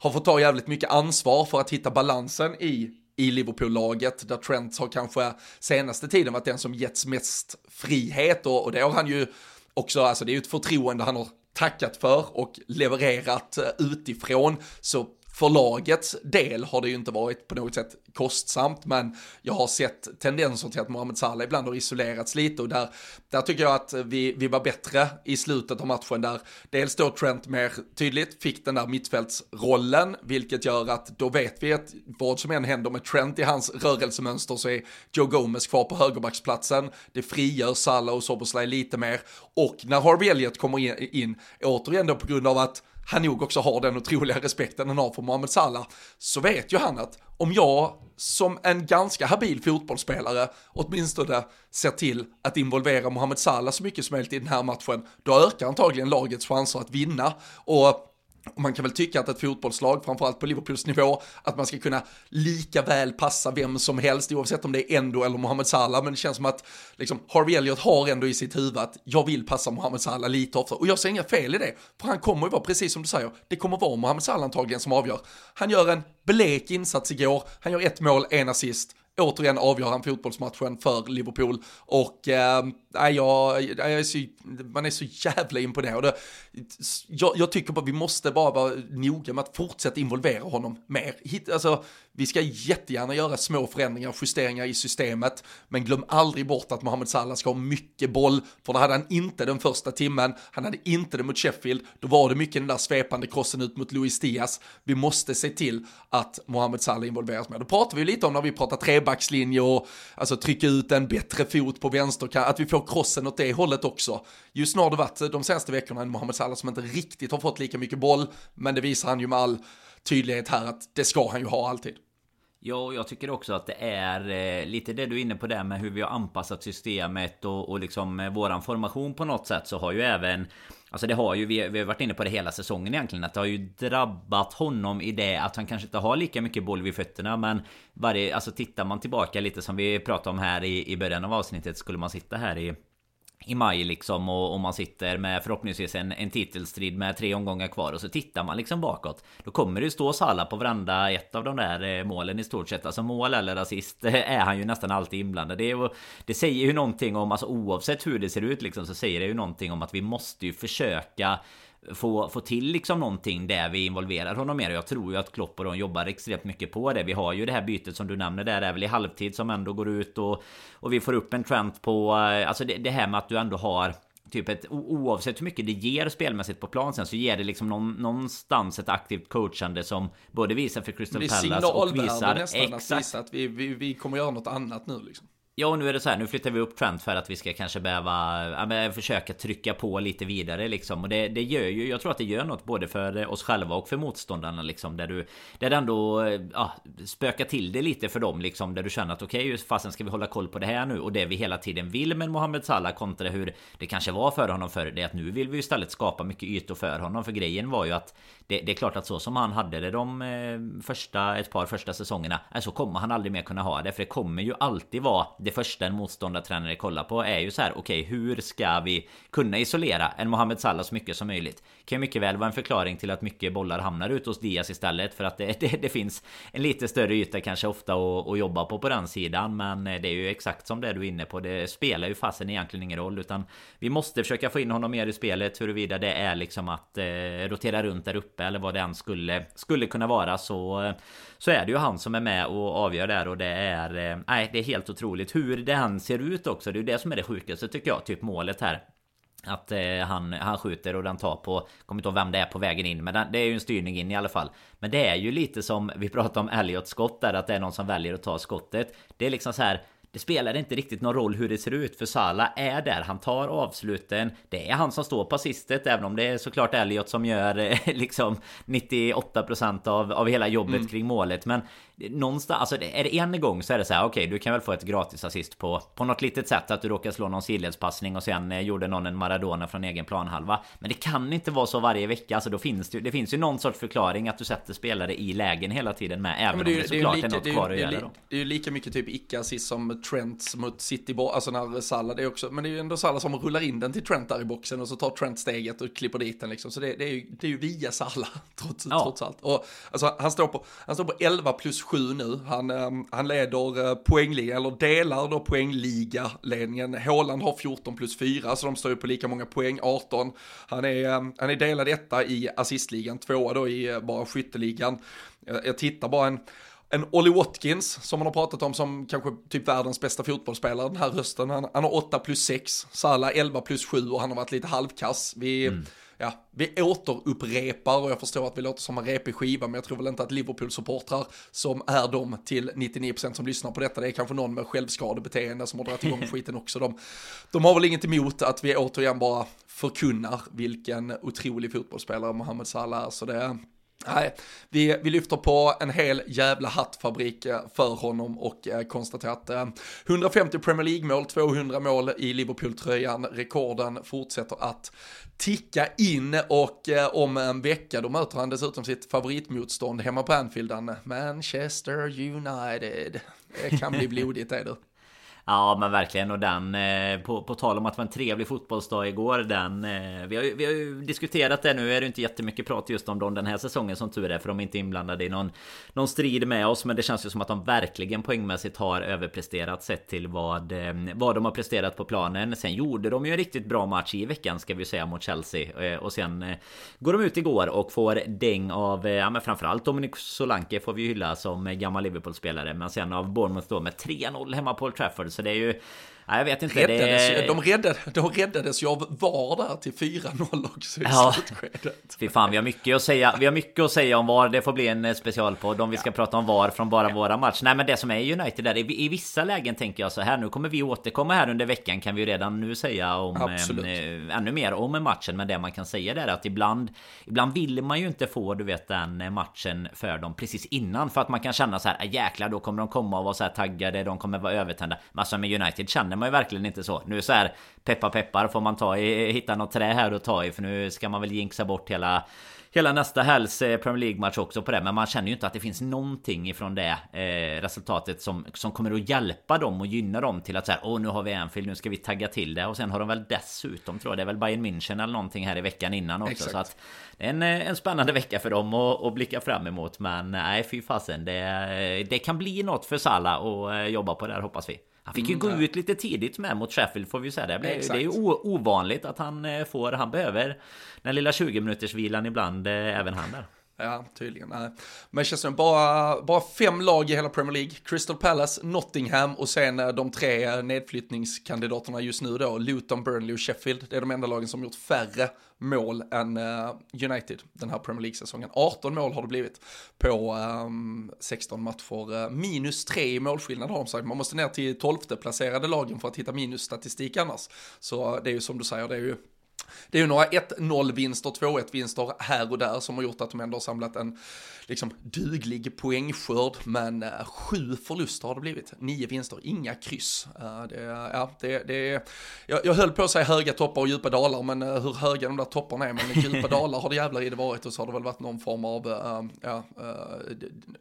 [SPEAKER 1] har fått ta jävligt mycket ansvar för att hitta balansen i i Liverpool-laget där Trent har kanske senaste tiden varit den som getts mest frihet och, och det har han ju också, alltså det är ju ett förtroende han har tackat för och levererat eh, utifrån. Så för lagets del har det ju inte varit på något sätt kostsamt, men jag har sett tendenser till att Mohamed Salah ibland har isolerats lite och där, där tycker jag att vi, vi var bättre i slutet av matchen där. Dels då Trent mer tydligt fick den där mittfältsrollen, vilket gör att då vet vi att vad som än händer med Trent i hans rörelsemönster så är Joe Gomez kvar på högerbacksplatsen, det frigör Salah och Soboslaj lite mer. Och när Harvey Elliott kommer in, in återigen då på grund av att han nog också har den otroliga respekten han har för Mohamed Salah, så vet ju han att om jag som en ganska habil fotbollsspelare åtminstone ser till att involvera Mohamed Salah så mycket som möjligt i den här matchen, då ökar antagligen lagets chanser att vinna. Och och man kan väl tycka att ett fotbollslag, framförallt på Liverpools nivå, att man ska kunna lika väl passa vem som helst, oavsett om det är Endo eller Mohamed Salah, men det känns som att liksom, Harvey Elliot har ändå i sitt huvud att jag vill passa Mohamed Salah lite oftare. och jag ser inga fel i det, för han kommer ju vara, precis som du säger, det kommer vara Mohamed Salah antagligen som avgör. Han gör en blek insats igår, han gör ett mål, en assist, återigen avgör han fotbollsmatchen för Liverpool och eh, jag, jag är så, man är så jävla imponerad. Jag, jag tycker bara vi måste bara vara noga med att fortsätta involvera honom mer. Hit, alltså, vi ska jättegärna göra små förändringar och justeringar i systemet, men glöm aldrig bort att Mohamed Salah ska ha mycket boll, för det hade han inte den första timmen, han hade inte det mot Sheffield, då var det mycket den där svepande krossen ut mot Luis Diaz. Vi måste se till att Mohamed Salah involveras mer. Då pratar vi lite om när vi pratar trebackslinje och alltså trycka ut en bättre fot på vänster, att vi får krossen åt det hållet också. Just nu har det varit eh, de senaste veckorna en Mohamed Salah som inte riktigt har fått lika mycket boll, men det visar han ju med all tydlighet här att det ska han ju ha alltid.
[SPEAKER 2] Ja, jag tycker också att det är eh, lite det du är inne på där med hur vi har anpassat systemet och, och liksom eh, våran formation på något sätt så har ju även Alltså det har ju, vi, vi har varit inne på det hela säsongen egentligen Att det har ju drabbat honom i det att han kanske inte har lika mycket boll vid fötterna Men varje, alltså tittar man tillbaka lite som vi pratade om här i, i början av avsnittet Skulle man sitta här i i maj liksom och, och man sitter med förhoppningsvis en, en titelstrid med tre omgångar kvar och så tittar man liksom bakåt Då kommer det ju stå Salah på varenda ett av de där eh, målen i stort sett. Alltså mål eller assist är han ju nästan alltid inblandad. Det, är, det säger ju någonting om, alltså oavsett hur det ser ut liksom så säger det ju någonting om att vi måste ju försöka få, få till liksom någonting där vi involverar honom mer. Och jag tror ju att Klopp och de jobbar extremt mycket på det. Vi har ju det här bytet som du nämner där, är väl i halvtid som ändå går ut och, och vi får upp en trend på, eh, alltså det, det här med att du ändå har Typ ett, oavsett hur mycket det ger spelmässigt på plan sen så ger det liksom någon, någonstans ett aktivt coachande som både visar för Crystal Palace och visar
[SPEAKER 1] nästan exakt. att visa att vi, vi, vi kommer göra något annat nu liksom.
[SPEAKER 2] Ja, nu är det så här. Nu flyttar vi upp Trent för att vi ska kanske behöva ja, försöka trycka på lite vidare liksom. Och det, det gör ju, jag tror att det gör något både för oss själva och för motståndarna liksom. Där du, där det ändå ja, spökar till det lite för dem liksom. Där du känner att okej, okay, fasen ska vi hålla koll på det här nu. Och det vi hela tiden vill med Mohamed Salah kontra hur det kanske var för honom förr. Det är att nu vill vi istället skapa mycket ytor för honom. För grejen var ju att det, det, är klart att så som han hade det de eh, första, ett par första säsongerna så Så kommer han aldrig mer kunna ha det. För det kommer ju alltid vara Det första en motståndartränare kollar på är ju så här Okej okay, hur ska vi kunna isolera en Mohamed Salah så mycket som möjligt? Kan ju mycket väl vara en förklaring till att mycket bollar hamnar ute hos Diaz istället För att det, det, det finns en lite större yta kanske ofta att, att jobba på på den sidan. Men eh, det är ju exakt som det du är inne på. Det spelar ju fasen egentligen ingen roll Utan vi måste försöka få in honom mer i spelet Huruvida det är liksom att eh, rotera runt där uppe uppe eller vad den skulle, skulle kunna vara så Så är det ju han som är med och avgör där och det är eh, Nej det är helt otroligt hur den ser ut också. Det är ju det som är det sjukaste tycker jag Typ målet här. Att eh, han, han skjuter och den tar på Kommer inte ihåg vem det är på vägen in Men den, det är ju en styrning in i alla fall. Men det är ju lite som Vi pratade om Elliot skott där Att det är någon som väljer att ta skottet. Det är liksom så här det spelar inte riktigt någon roll hur det ser ut för Salah är där, han tar avsluten. Det är han som står på assistet även om det är såklart Elliot som gör eh, liksom 98% av, av hela jobbet mm. kring målet. Men någonstans, alltså är det en gång så är det så här okej okay, du kan väl få ett gratis assist på, på något litet sätt att du råkar slå någon sidledspassning och sen eh, gjorde någon en Maradona från egen planhalva Men det kan inte vara så varje vecka, alltså då finns det, det finns ju någon sorts förklaring att du sätter spelare i lägen hela tiden med även ja, det, om det såklart det är, lika, är något kvar att göra då.
[SPEAKER 1] Det är ju lika mycket typ icke-assist som Trent mot City, alltså när Salah, det är också, men det är ju ändå Salah som rullar in den till Trent där i boxen och så tar Trent steget och klipper dit den liksom. Så det, det är, ju, det är ju via Salah, trots, ja. trots allt. Och alltså, han, står på, han står på 11 plus 7 nu. Han, ehm, han leder eh, poängliga, poängligan, eller delar då poängliga-ledningen. Håland har 14 plus 4, så de står ju på lika många poäng, 18. Han är, ehm, han är delad etta i assistligan, tvåa då i eh, bara skytteligan. Jag, jag tittar bara en en Ollie Watkins som man har pratat om som kanske typ världens bästa fotbollsspelare den här hösten. Han, han har 8 plus 6, Salah 11 plus 7 och han har varit lite halvkass. Vi, mm ja, vi återupprepar och jag förstår att vi låter som en repig skiva men jag tror väl inte att Liverpool-supportrar som är de till 99% som lyssnar på detta, det är kanske någon med självskadebeteende som har dragit igång skiten också. De, de har väl inget emot att vi återigen bara förkunnar vilken otrolig fotbollsspelare Mohamed Salah är. Så det, Nej, vi, vi lyfter på en hel jävla hattfabrik eh, för honom och eh, konstaterar att 150 eh, Premier League-mål, 200 mål i Liverpool-tröjan, rekorden fortsätter att ticka in och om en vecka då möter han dessutom sitt favoritmotstånd hemma på Anfield, Manchester United. Det kan bli blodigt det.
[SPEAKER 2] Ja men verkligen. Och den eh, på, på tal om att det var en trevlig fotbollsdag igår Den eh, vi, har, ju, vi har ju diskuterat det. Nu är det inte jättemycket prat just om dem den här säsongen som tur är För de är inte inblandade i någon Någon strid med oss. Men det känns ju som att de verkligen poängmässigt har överpresterat Sett till vad eh, Vad de har presterat på planen. Sen gjorde de ju en riktigt bra match i veckan ska vi säga mot Chelsea. Och sen Går de ut igår och får däng av Ja men framförallt Dominic Solanke får vi ju hylla som gammal Liverpool-spelare. Men sen av Bournemouth då med 3-0 hemma på Old Trafford så det är ju Nej, jag vet inte.
[SPEAKER 1] Räddades,
[SPEAKER 2] det...
[SPEAKER 1] de, räddade, de räddades ju av VAR där till 4-0 också i ja. slutskedet.
[SPEAKER 2] Fy fan, vi har mycket att säga. Vi har mycket att säga om VAR. Det får bli en eh, specialpodd om vi ska ja. prata om VAR från bara ja. våra matcher. Nej, men det som är United där, i, i, vissa lägen tänker jag så här. Nu kommer vi återkomma här under veckan kan vi ju redan nu säga om eh, ännu mer om matchen. Men det man kan säga där är att ibland, ibland vill man ju inte få, du vet, den eh, matchen för dem precis innan. För att man kan känna så här, äh, jäklar, då kommer de komma och vara så här taggade. De kommer vara övertända. Men alltså med United känner man ju verkligen inte så. Nu så här peppar peppar får man ta i, hitta något trä här och ta i för nu ska man väl jinxa bort hela Hela nästa helgs eh, Premier League-match också på det. Men man känner ju inte att det finns någonting ifrån det eh, resultatet som, som kommer att hjälpa dem och gynna dem till att säga Åh nu har vi Anfield, nu ska vi tagga till det. Och sen har de väl dessutom tror jag Det är väl Bayern München eller någonting här i veckan innan också. Exakt. Så att det är en, eh, en spännande vecka för dem att, att blicka fram emot. Men nej fy fasen det, det kan bli något för Salah att eh, jobba på där hoppas vi han fick ju mm, gå ut lite tidigt med mot Sheffield får vi säga. Det, blir, det är ju ovanligt att han eh, får, han behöver den lilla 20 minuters vilan ibland, eh, även han där.
[SPEAKER 1] Ja, tydligen. Nej. Manchester bara, bara fem lag i hela Premier League. Crystal Palace, Nottingham och sen eh, de tre eh, nedflyttningskandidaterna just nu då. Luton, Burnley och Sheffield. Det är de enda lagen som gjort färre mål än United den här Premier League-säsongen. 18 mål har det blivit på ehm, um, 16 matcher. Minus 3 i målskillnad har de sagt. Man måste ner till 12 placerade lagen för att hitta minusstatistik annars. Så det är ju som du säger, det är ju det är ju några 1-0 vinster, 2-1 vinster här och där som har gjort att de ändå har samlat en liksom duglig poängskörd, men uh, sju förluster har det blivit. Nio vinster, inga kryss. Uh, det, ja, det, det, jag, jag höll på att säga höga toppar och djupa dalar, men uh, hur höga de där topparna är, men djupa dalar har det jävlar i det varit och så har det väl varit någon form av ja,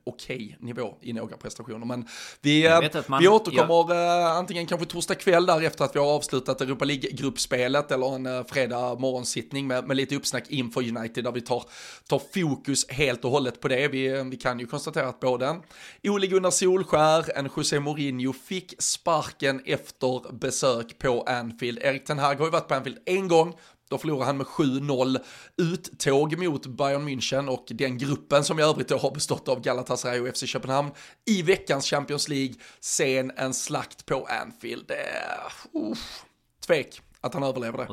[SPEAKER 1] okej okay nivå i några prestationer. Men vi, man, vi återkommer jag... antingen kanske torsdag kväll där efter att vi har avslutat Europa League-gruppspelet eller en fredag morgonsittning med, med lite uppsnack inför United där vi tar, tar fokus helt och hållet på det. Vi, vi kan ju konstatera att både en Ole Gunnar Solskär, en José Mourinho fick sparken efter besök på Anfield. Erik Ten Hag har ju varit på Anfield en gång, då förlorade han med 7-0. Uttåg mot Bayern München och den gruppen som i övrigt har bestått av Galatasaray och FC Köpenhamn i veckans Champions League. Sen en slakt på Anfield. Uh, tvek att han överlever det.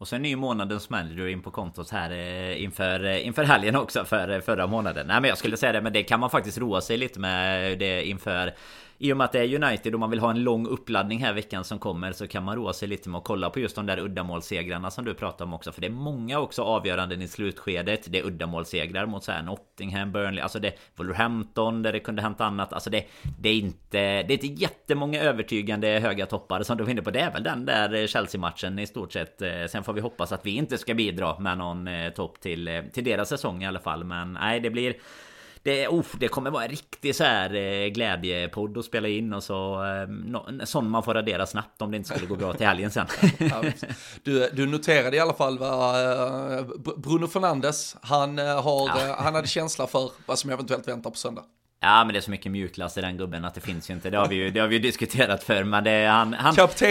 [SPEAKER 2] Och sen är ny månadens manager in på kontot här eh, inför, eh, inför helgen också för eh, förra månaden. Nej men jag skulle säga det, men det kan man faktiskt roa sig lite med det inför i och med att det är United och man vill ha en lång uppladdning här veckan som kommer så kan man roa sig lite med att kolla på just de där uddamålssegrarna som du pratar om också. För det är många också avgöranden i slutskedet. Det är uddamålssegrar mot så här Nottingham, Burnley, alltså det är Wolverhampton där det kunde hänt annat. Alltså det, det är inte, det är inte jättemånga övertygande höga toppar som du var inne på. Det är väl den där Chelsea-matchen i stort sett. Eh, sen får vi hoppas att vi inte ska bidra med någon eh, topp till, eh, till deras säsong i alla fall. Men nej, det blir det, oh, det kommer vara en riktig så här eh, glädjepodd att spela in och så eh, no, sån man får radera snabbt om det inte skulle gå bra till helgen sen.
[SPEAKER 1] du, du noterade i alla fall vad eh, Bruno Fernandes, han, har, ja. han hade känsla för vad som eventuellt väntar på söndag.
[SPEAKER 2] Ja men det är så mycket mjukglass i den gubben att det finns ju inte. Det har vi ju, det har vi ju diskuterat för men det, han, han plockar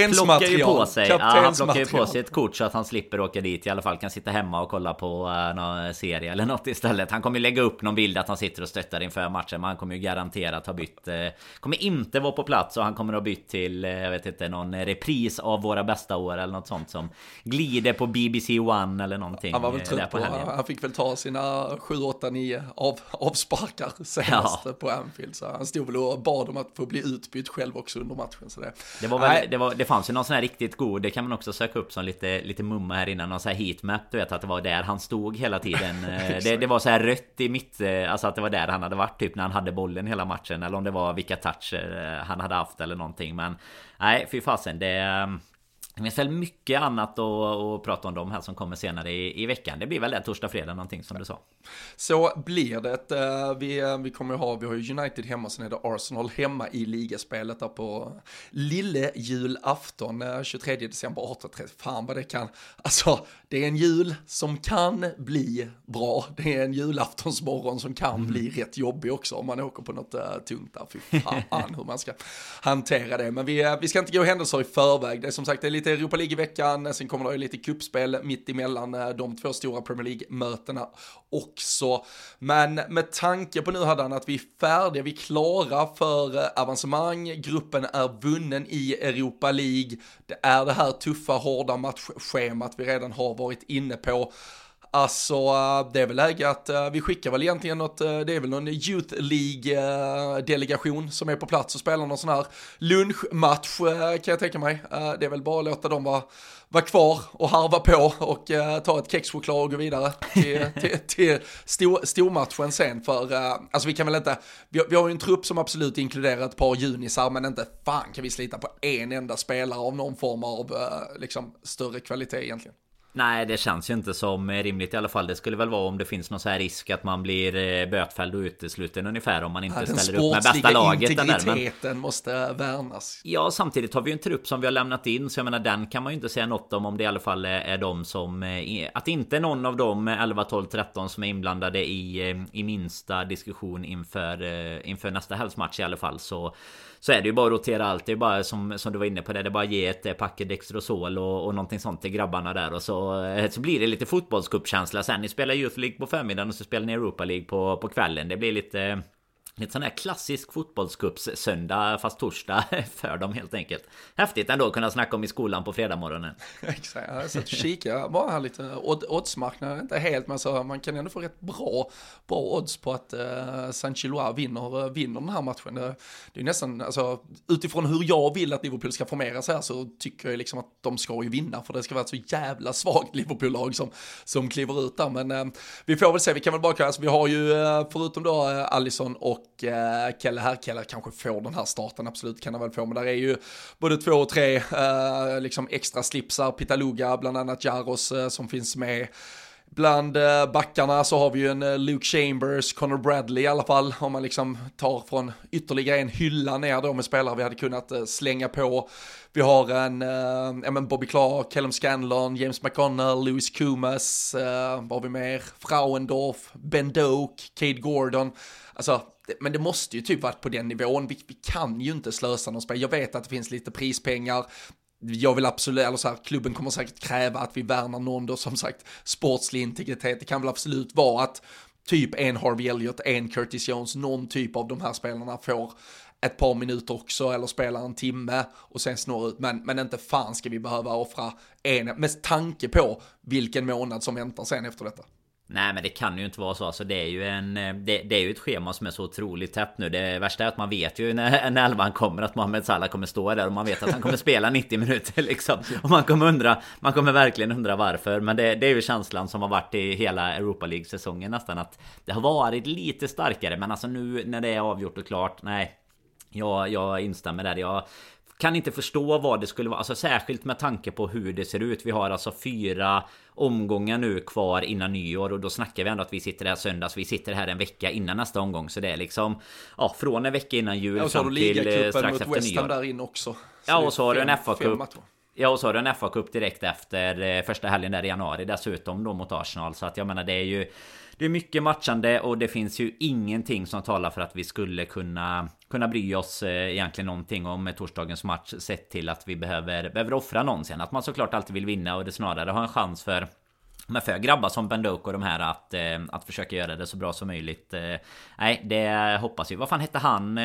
[SPEAKER 2] ju på sig ja, Han plockar ju på sig ett kort så att han slipper åka dit. I alla fall kan sitta hemma och kolla på uh, någon serie eller något istället. Han kommer ju lägga upp någon bild att han sitter och stöttar inför matchen. Men han kommer ju garanterat ha bytt. Uh, kommer inte vara på plats och han kommer ha bytt till, uh, jag vet inte, någon repris av våra bästa år eller något sånt som glider på BBC One eller någonting.
[SPEAKER 1] Han var väl trött på, på han fick väl ta sina 7, 8, 9 av, avsparkar senast. Ja på Anfield. Så han stod väl och bad om att få bli utbytt själv också under matchen. Så det,
[SPEAKER 2] det, var väl, det, var, det fanns ju någon sån här riktigt god, det kan man också söka upp som lite, lite mumma här innan. Någon sån här heatmap, du vet att det var där han stod hela tiden. Eh, det, det, var så här rött i mitt, eh, alltså att det var där han hade varit typ när han hade bollen hela matchen. Eller om det var vilka toucher eh, han hade haft eller någonting. Men nej, fy fasen. Det... Det finns väl mycket annat att, prata om de här som kommer senare i, i veckan. Det blir väl det torsdag, fredag någonting som du sa.
[SPEAKER 1] Så blir det. Eh, vi, eh, vi kommer ha, vi har ju United hemma, sen är det Arsenal hemma i ligaspelet där på lille julafton 23 eh, december 18.30. Fan vad det kan, alltså det är en jul som kan bli bra. Det är en julaftonsmorgon som kan bli mm. rätt jobbig också om man åker på något uh, tungt där. Fy fan hur man ska hantera det. Men vi, vi ska inte gå händelser i förväg. Det är som sagt det är lite lite Europa League i veckan, sen kommer det lite kuppspel mitt emellan eh, de två stora Premier League-mötena också. Men med tanke på nu Hadan att vi är färdiga, vi är klara för eh, avancemang, gruppen är vunnen i Europa League, det är det här tuffa, hårda matchschemat vi redan har varit inne på. Alltså det är väl läge att vi skickar väl egentligen något, det är väl någon Youth League-delegation som är på plats och spelar någon sån här lunchmatch kan jag tänka mig. Det är väl bara att låta dem vara, vara kvar och harva på och ta ett kexchoklad och gå vidare till, till, till stor, stormatchen sen. För alltså vi kan väl inte, vi, vi har ju en trupp som absolut inkluderar ett par junisar men inte fan kan vi slita på en enda spelare av någon form av liksom större kvalitet egentligen.
[SPEAKER 2] Nej det känns ju inte som rimligt i alla fall. Det skulle väl vara om det finns någon så här risk att man blir eh, bötfälld och utesluten ungefär om man inte ja, ställer upp med bästa laget.
[SPEAKER 1] Den integriteten måste värnas.
[SPEAKER 2] Ja samtidigt har vi ju en trupp som vi har lämnat in så jag menar den kan man ju inte säga något om om det i alla fall är de som eh, Att inte någon av dem 11, 12, 13 som är inblandade i, eh, i minsta diskussion inför, inför nästa helgsmatch i alla fall så så är det ju bara att rotera allt. Det är bara som, som du var inne på det. Det är bara att ge ett packet Dextrosol och, och någonting sånt till grabbarna där. Och så, Eh, så blir det lite fotbollscupkänsla sen. Ni spelar Youth League på förmiddagen och så spelar ni Europa League på, på kvällen. Det blir lite... Ett sån här klassisk fotbollscups-söndag fast torsdag för dem helt enkelt. Häftigt ändå att kunna snacka om i skolan på fredagmorgonen.
[SPEAKER 1] Exakt, jag satt och kikade bara här lite oddsmarknaden, inte helt men så man kan ändå få rätt bra, bra odds på att uh, Saint vinner, eh, vinner den här matchen. Det, det är nästan, alltså utifrån hur jag vill att Liverpool ska formera sig här så tycker jag liksom att de ska ju vinna för det ska vara ett så jävla svagt Liverpool-lag som, som kliver ut där. Men uh, vi får väl se, vi kan väl bara, alltså, vi har ju uh, förutom då uh, Allison och och eh, Kelle Herkele kanske får den här starten, absolut kan han väl få, men där är ju både två och tre eh, liksom extra slipsar, Pitaluga, bland annat Jaros eh, som finns med. Bland eh, backarna så har vi ju en eh, Luke Chambers, Connor Bradley i alla fall, om man liksom tar från ytterligare en hylla ner då med spelare vi hade kunnat eh, slänga på. Vi har en, ja men Bobby Clark, Callum Scanlon, James McConnell, Louis Kumas, vad har vi mer? Frauendorf, Ben Doak, Cade Gordon. Alltså, men det måste ju typ varit på den nivån. Vi, vi kan ju inte slösa någon spel. Jag vet att det finns lite prispengar. Jag vill absolut, eller så här, klubben kommer säkert kräva att vi värnar någon då som sagt sportslig integritet. Det kan väl absolut vara att typ en Harvey Elliott, en Curtis Jones, någon typ av de här spelarna får ett par minuter också eller spelar en timme och sen snår ut. Men, men inte fan ska vi behöva offra en, med tanke på vilken månad som väntar sen efter detta.
[SPEAKER 2] Nej men det kan ju inte vara så. Alltså, det, är ju en, det, det, är ju ett schema som är så otroligt tätt nu. Det värsta är att man vet ju när, när elvan kommer att Mohamed Salah kommer stå där och man vet att han kommer spela 90 minuter liksom. Och man kommer undra, man kommer verkligen undra varför. Men det, det är ju känslan som har varit i hela Europa League-säsongen nästan att det har varit lite starkare. Men alltså nu när det är avgjort och klart, nej. Jag, jag instämmer där. Jag kan inte förstå vad det skulle vara, alltså särskilt med tanke på hur det ser ut. Vi har alltså fyra omgångar nu kvar innan nyår och då snackar vi ändå att vi sitter här söndags. Vi sitter här en vecka innan nästa omgång, så det är liksom ja, från en vecka innan jul ja, fram till eh, strax efter nyår.
[SPEAKER 1] där in också.
[SPEAKER 2] Så ja, och så har du en FA-cup. Ja, och så har du en FA-cup direkt efter eh, första helgen där i januari dessutom då mot Arsenal. Så att jag menar det är ju det är mycket matchande och det finns ju ingenting som talar för att vi skulle kunna kunna bry oss eh, egentligen någonting om torsdagens match sett till att vi behöver, behöver offra någon sen. Att man såklart alltid vill vinna och det snarare har en chans för men för grabbar som Bendok och de här att, eh, att försöka göra det så bra som möjligt. Eh, nej, det hoppas vi. Vad fan hette han?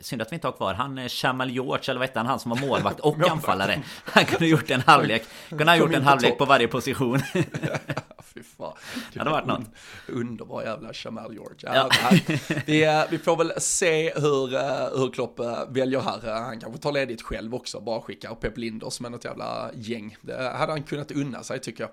[SPEAKER 2] Synd att vi inte har kvar han Chamal George eller vad hette han? Han som var målvakt och anfallare. Han kunde ha gjort en halvlek. Kunde ha gjort en halvlek på varje position.
[SPEAKER 1] Fy fan.
[SPEAKER 2] Det hade varit något.
[SPEAKER 1] Underbar jävla Jamal George. Ja, vi, vi får väl se hur, hur Klopp väljer här. Han kanske tar ledigt själv också. Bara skickar Pep Linders med något jävla gäng. Det hade han kunnat unna sig tycker jag.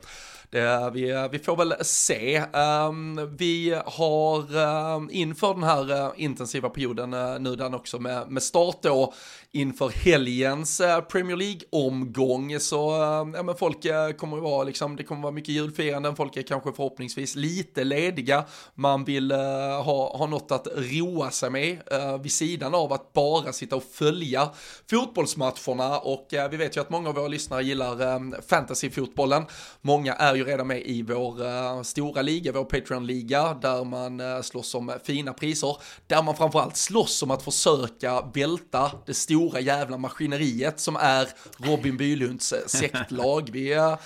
[SPEAKER 1] Det, vi, vi får väl se. Um, vi har inför den här intensiva perioden nu den också med, med start då inför helgens Premier League-omgång så ja, men folk kommer att vara liksom, det kommer vara mycket julfiranden, folk är kanske förhoppningsvis lite lediga, man vill ha, ha något att roa sig med vid sidan av att bara sitta och följa fotbollsmatcherna och vi vet ju att många av våra lyssnare gillar um, fantasyfotbollen. Många är ju redan med i vår uh, stora liga, vår Patreon-liga, där man uh, slåss om fina priser, där man framförallt slåss om att försöka välta det stora jävla maskineriet som är Robin Bylunds uh, sektlag. Vi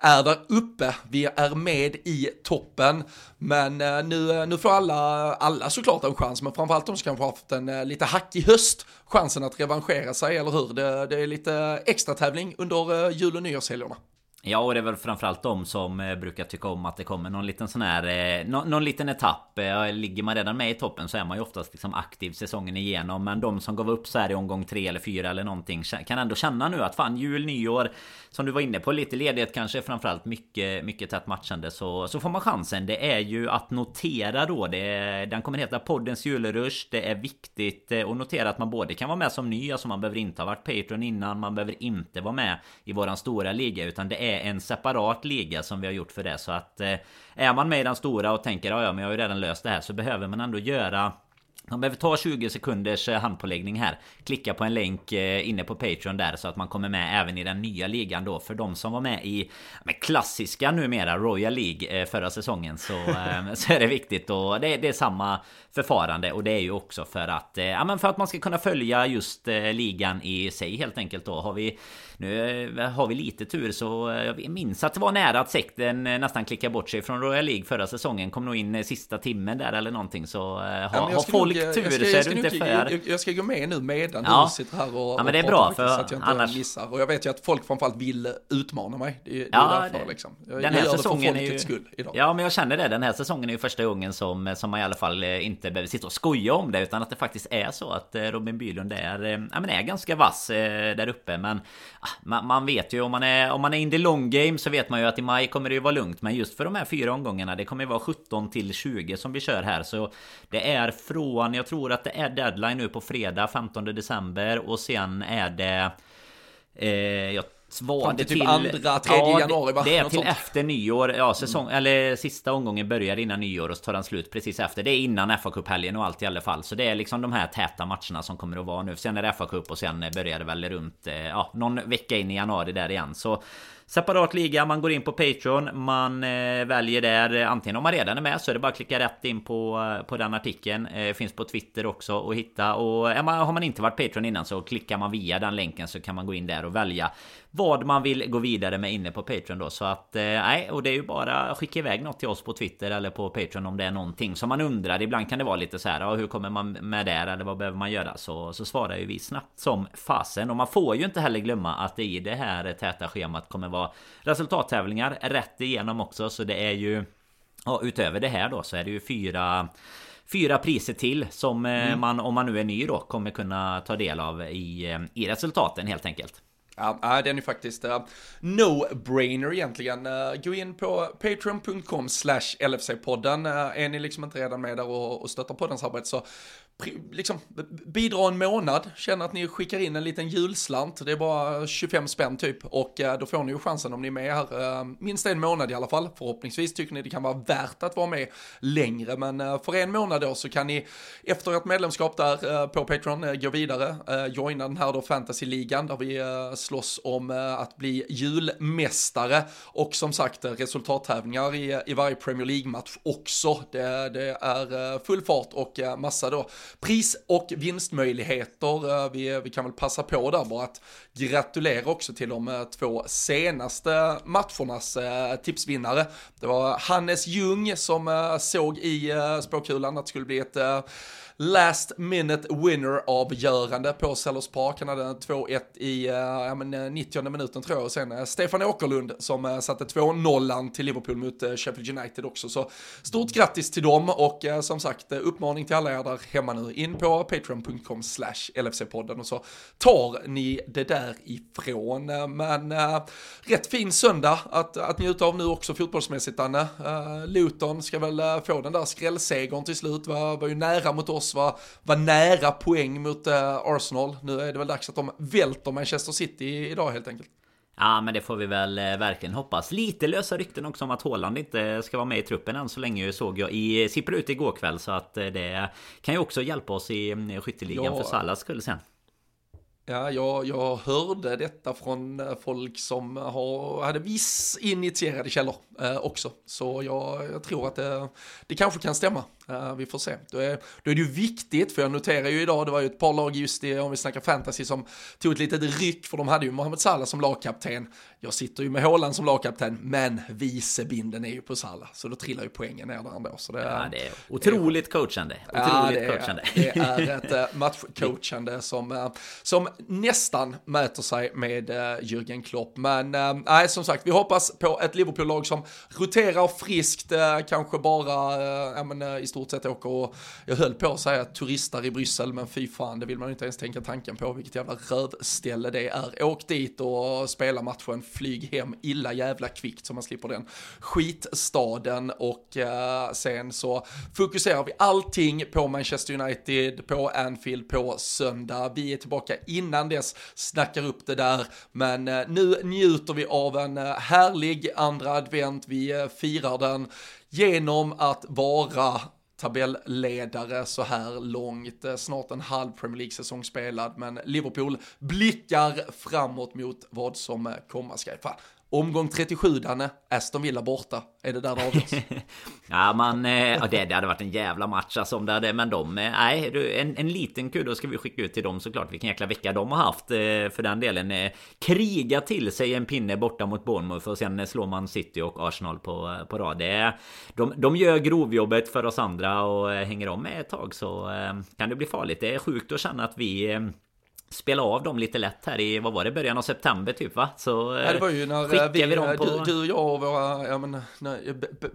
[SPEAKER 1] är där uppe, vi är med i toppen, men eh, nu, eh, nu får alla, alla såklart en chans, men framförallt de som kanske har haft en eh, lite hackig höst, chansen att revanschera sig, eller hur? Det, det är lite extra tävling under jul och nyårshelgerna.
[SPEAKER 2] Ja, och det är väl framförallt de som eh, brukar tycka om att det kommer någon liten sån här... Eh, någon, någon liten etapp. Eh, ligger man redan med i toppen så är man ju oftast liksom aktiv säsongen igenom. Men de som gav upp så här i omgång tre eller fyra eller någonting kan ändå känna nu att fan jul, nyår som du var inne på, lite ledighet kanske framförallt mycket, mycket tätt matchande så, så får man chansen. Det är ju att notera då, det, den kommer heta poddens julrush. Det är viktigt att notera att man både kan vara med som ny, alltså man behöver inte ha varit Patreon innan, man behöver inte vara med i våran stora liga, utan det är är en separat liga som vi har gjort för det. Så att eh, är man med i den stora och tänker ja, ja, men jag har ju redan löst det här så behöver man ändå göra man behöver ta 20 sekunders eh, handpåläggning här. Klicka på en länk eh, inne på Patreon där så att man kommer med även i den nya ligan då. För de som var med i med klassiska numera Royal League förra säsongen så, så är det viktigt. Och det, det är samma förfarande och det är ju också för att, ja, men för att man ska kunna följa just ligan i sig helt enkelt då. Har vi nu eh, har vi lite tur så eh, jag minns att det var nära att sekten eh, nästan klickade bort sig från Royal League förra säsongen. Kom nog in sista timmen där eller någonting så ha, ja, har folk nog, tur ska, så är du inte för...
[SPEAKER 1] Jag, jag, ska gå med nu medan ja. du sitter här och...
[SPEAKER 2] Ja men det är bra för
[SPEAKER 1] så att jag inte annars... missar. Och jag vet ju att folk framförallt vill utmana mig. Det, det ja, är därför det, liksom. Jag, den här jag säsongen är ju... skull idag.
[SPEAKER 2] Ja men jag känner det. Den här säsongen är ju första gången som, som man i alla fall inte behöver sitta och skoja om det. Utan att det faktiskt är så att Robin Bylund är, ja, men är ganska vass där uppe. Men man, man vet ju om man är om man är in the long game så vet man ju att i maj kommer det ju vara lugnt. Men just för de här fyra omgångarna, det kommer ju vara 17 till 20 som vi kör här. Så det är från, jag tror att det är deadline nu på fredag 15 december och sen är det eh, jag
[SPEAKER 1] var typ till... andra, tredje ja, januari
[SPEAKER 2] va? Det är till sånt. efter nyår. Ja, säsong... Mm. Eller sista omgången börjar innan nyår och så tar den slut precis efter. Det är innan fa Cup-helgen och allt i alla fall. Så det är liksom de här täta matcherna som kommer att vara nu. Sen är det fa Cup och sen börjar det väl runt... Eh, ja, någon vecka in i januari där igen. Så Separat liga, man går in på Patreon, man eh, väljer där antingen om man redan är med så är det bara att klicka rätt in på, eh, på den artikeln. Eh, finns på Twitter också att hitta och är man, har man inte varit Patreon innan så klickar man via den länken så kan man gå in där och välja vad man vill gå vidare med inne på Patreon då. Så att eh, nej, och det är ju bara att skicka iväg något till oss på Twitter eller på Patreon om det är någonting som man undrar. Ibland kan det vara lite så här, ja, hur kommer man med där eller vad behöver man göra? Så, så svarar ju vi snabbt som fasen. Och man får ju inte heller glömma att det i det här täta schemat kommer vara resultattävlingar rätt igenom också. Så det är ju Ja, utöver det här då så är det ju fyra fyra priser till som mm. man, om man nu är ny då, kommer kunna ta del av i, i resultaten helt enkelt.
[SPEAKER 1] Ja, den är faktiskt uh, no-brainer egentligen. Uh, gå in på patreon.com slash LFC-podden. Uh, är ni liksom inte redan med där och, och stöttar poddens arbete så liksom bidra en månad, känner att ni skickar in en liten julslant, det är bara 25 spänn typ och eh, då får ni ju chansen om ni är med här eh, minst en månad i alla fall. Förhoppningsvis tycker ni det kan vara värt att vara med längre, men eh, för en månad då så kan ni efter ett medlemskap där på Patreon gå vidare, joina den här då fantasy-ligan där vi slåss om att bli julmästare och som sagt resultattävlingar i, i varje Premier League-match också. Det, det, är full fart och massa då pris och vinstmöjligheter. Eh, vi, vi kan väl passa på där bara att gratulera också till de eh, två senaste matchernas eh, tipsvinnare. Det var Hannes Ljung som såg i spåkulan att det skulle bli ett last minute winner avgörande på Sellers Park. Han hade 2-1 i uh, ja, men, eh, 90 minuten tror jag. Och sen uh, Stefan Åkerlund som uh, satte 2-0 till Liverpool mot uh, Sheffield United också. Så stort grattis till dem och uh, som sagt uppmaning till alla er där hemma nu. In på patreon.com slash LFC-podden och så tar ni det därifrån. Men rätt fin söndag att, att njuta av nu också fotbollsmässigt Anne. Luton ska väl få den där skrällsegern till slut. Var, var ju nära mot oss var, var nära poäng mot uh, Arsenal. Nu är det väl dags att de välter Manchester City idag helt enkelt.
[SPEAKER 2] Ja men det får vi väl eh, verkligen hoppas. Lite lösa rykten också om att Haaland inte ska vara med i truppen än så länge såg jag i sippra ut igår kväll. Så att eh, det kan ju också hjälpa oss i skytteligan ja. för Salas skull sen.
[SPEAKER 1] Ja, jag, jag hörde detta från folk som har, hade viss initierade källor eh, också. Så jag, jag tror att det, det kanske kan stämma. Uh, vi får se. Då är, då är det ju viktigt, för jag noterar ju idag, det var ju ett par lag just i, om vi snackar fantasy, som tog ett litet ryck, för de hade ju Mohamed Salah som lagkapten. Jag sitter ju med Håland som lagkapten, men vicebinden är ju på Salah, så då trillar ju poängen ner där ändå. Så det,
[SPEAKER 2] ja, det är otroligt det, coachande. Otroligt
[SPEAKER 1] ja, det är,
[SPEAKER 2] coachande.
[SPEAKER 1] Det är ett uh, matchcoachande som, uh, som nästan mäter sig med uh, Jürgen Klopp. Men nej, som sagt, vi hoppas på ett Liverpool-lag som roterar friskt, kanske bara uh, men, i stort sett åker och, jag höll på att säga turistar i Bryssel, men fy fan, det vill man inte ens tänka tanken på, vilket jävla rövställe det är. Åk dit och spela matchen, flyg hem illa jävla kvickt så man slipper den skitstaden och eh, sen så fokuserar vi allting på Manchester United, på Anfield, på söndag. Vi är tillbaka innan dess, snackar upp det där, men eh, nu njuter vi av en eh, härlig andra advent, vi eh, firar den genom att vara tabelledare så här långt, eh, snart en halv Premier League-säsong spelad, men Liverpool blickar framåt mot vad som eh, komma ska. Omgång 37 Danne, Aston Villa borta. Är det där det avgörs?
[SPEAKER 2] ja man, eh, det, det hade varit en jävla match alltså om det hade, men de, eh, nej, en, en liten kudde ska vi skicka ut till dem såklart. Vilken jäkla vecka de har haft eh, för den delen. Eh, kriga till sig en pinne borta mot Bournemouth och sen eh, slår man City och Arsenal på, eh, på rad. Det, de, de gör grovjobbet för oss andra och hänger om med ett tag så kan det bli farligt. Det är sjukt att känna att vi spela av dem lite lätt här i, vad var det, början av september typ va? Så
[SPEAKER 1] ja, det var ju när eh, vi, vi dem på... du, du och jag och våra ja, men,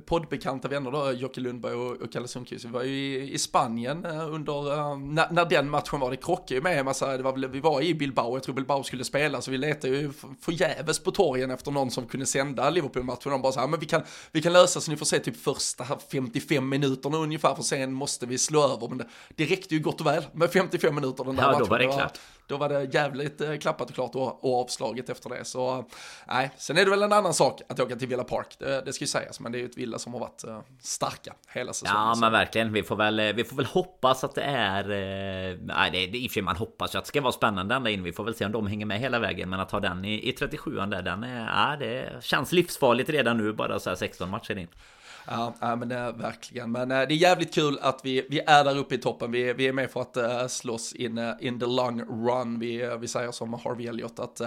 [SPEAKER 1] poddbekanta vänner då, Jocke Lundberg och, och Kalle Sundqvist, vi var ju i, i Spanien eh, under, när, när, den matchen var, det krockade ju med en massa, det var, vi var i Bilbao, jag tror Bilbao skulle spela, så vi letade ju förgäves på torgen efter någon som kunde sända Liverpool-matchen, de bara så här, men vi kan, vi kan lösa så ni får se typ första 55 minuterna ungefär, för sen måste vi slå över, men det, det räckte ju gott och väl med 55 minuter den där
[SPEAKER 2] ja,
[SPEAKER 1] matchen.
[SPEAKER 2] Då var det klart.
[SPEAKER 1] Då var det jävligt eh, klappat och klart och, och avslaget efter det. Så nej, sen är det väl en annan sak att åka till Villa Park. Det, det ska ju sägas, men det är ju ett Villa som har varit uh, starka hela säsongen.
[SPEAKER 2] Ja, men verkligen. Vi får väl, eh, vi får väl hoppas att det är... Nej, det, det, i och för sig man hoppas ju att det ska vara spännande ända in. Vi får väl se om de hänger med hela vägen. Men att ha den i, i 37an där, den är... Ja, det känns livsfarligt redan nu, bara så här 16 matcher in.
[SPEAKER 1] Ja, ja men det är verkligen. Men äh, det är jävligt kul att vi, vi är där uppe i toppen. Vi, vi är med för att äh, slåss in, eh, in the long run. Vi, vi säger som Harvey Elliot att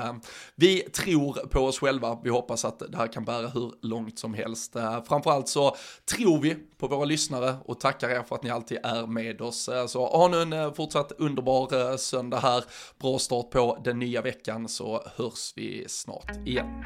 [SPEAKER 1] vi tror på oss själva. Vi hoppas att det här kan bära hur långt som helst. framförallt så tror vi på våra lyssnare och tackar er för att ni alltid är med oss. så ha nu en fortsatt underbar söndag här. Bra start på den nya veckan så hörs vi snart igen.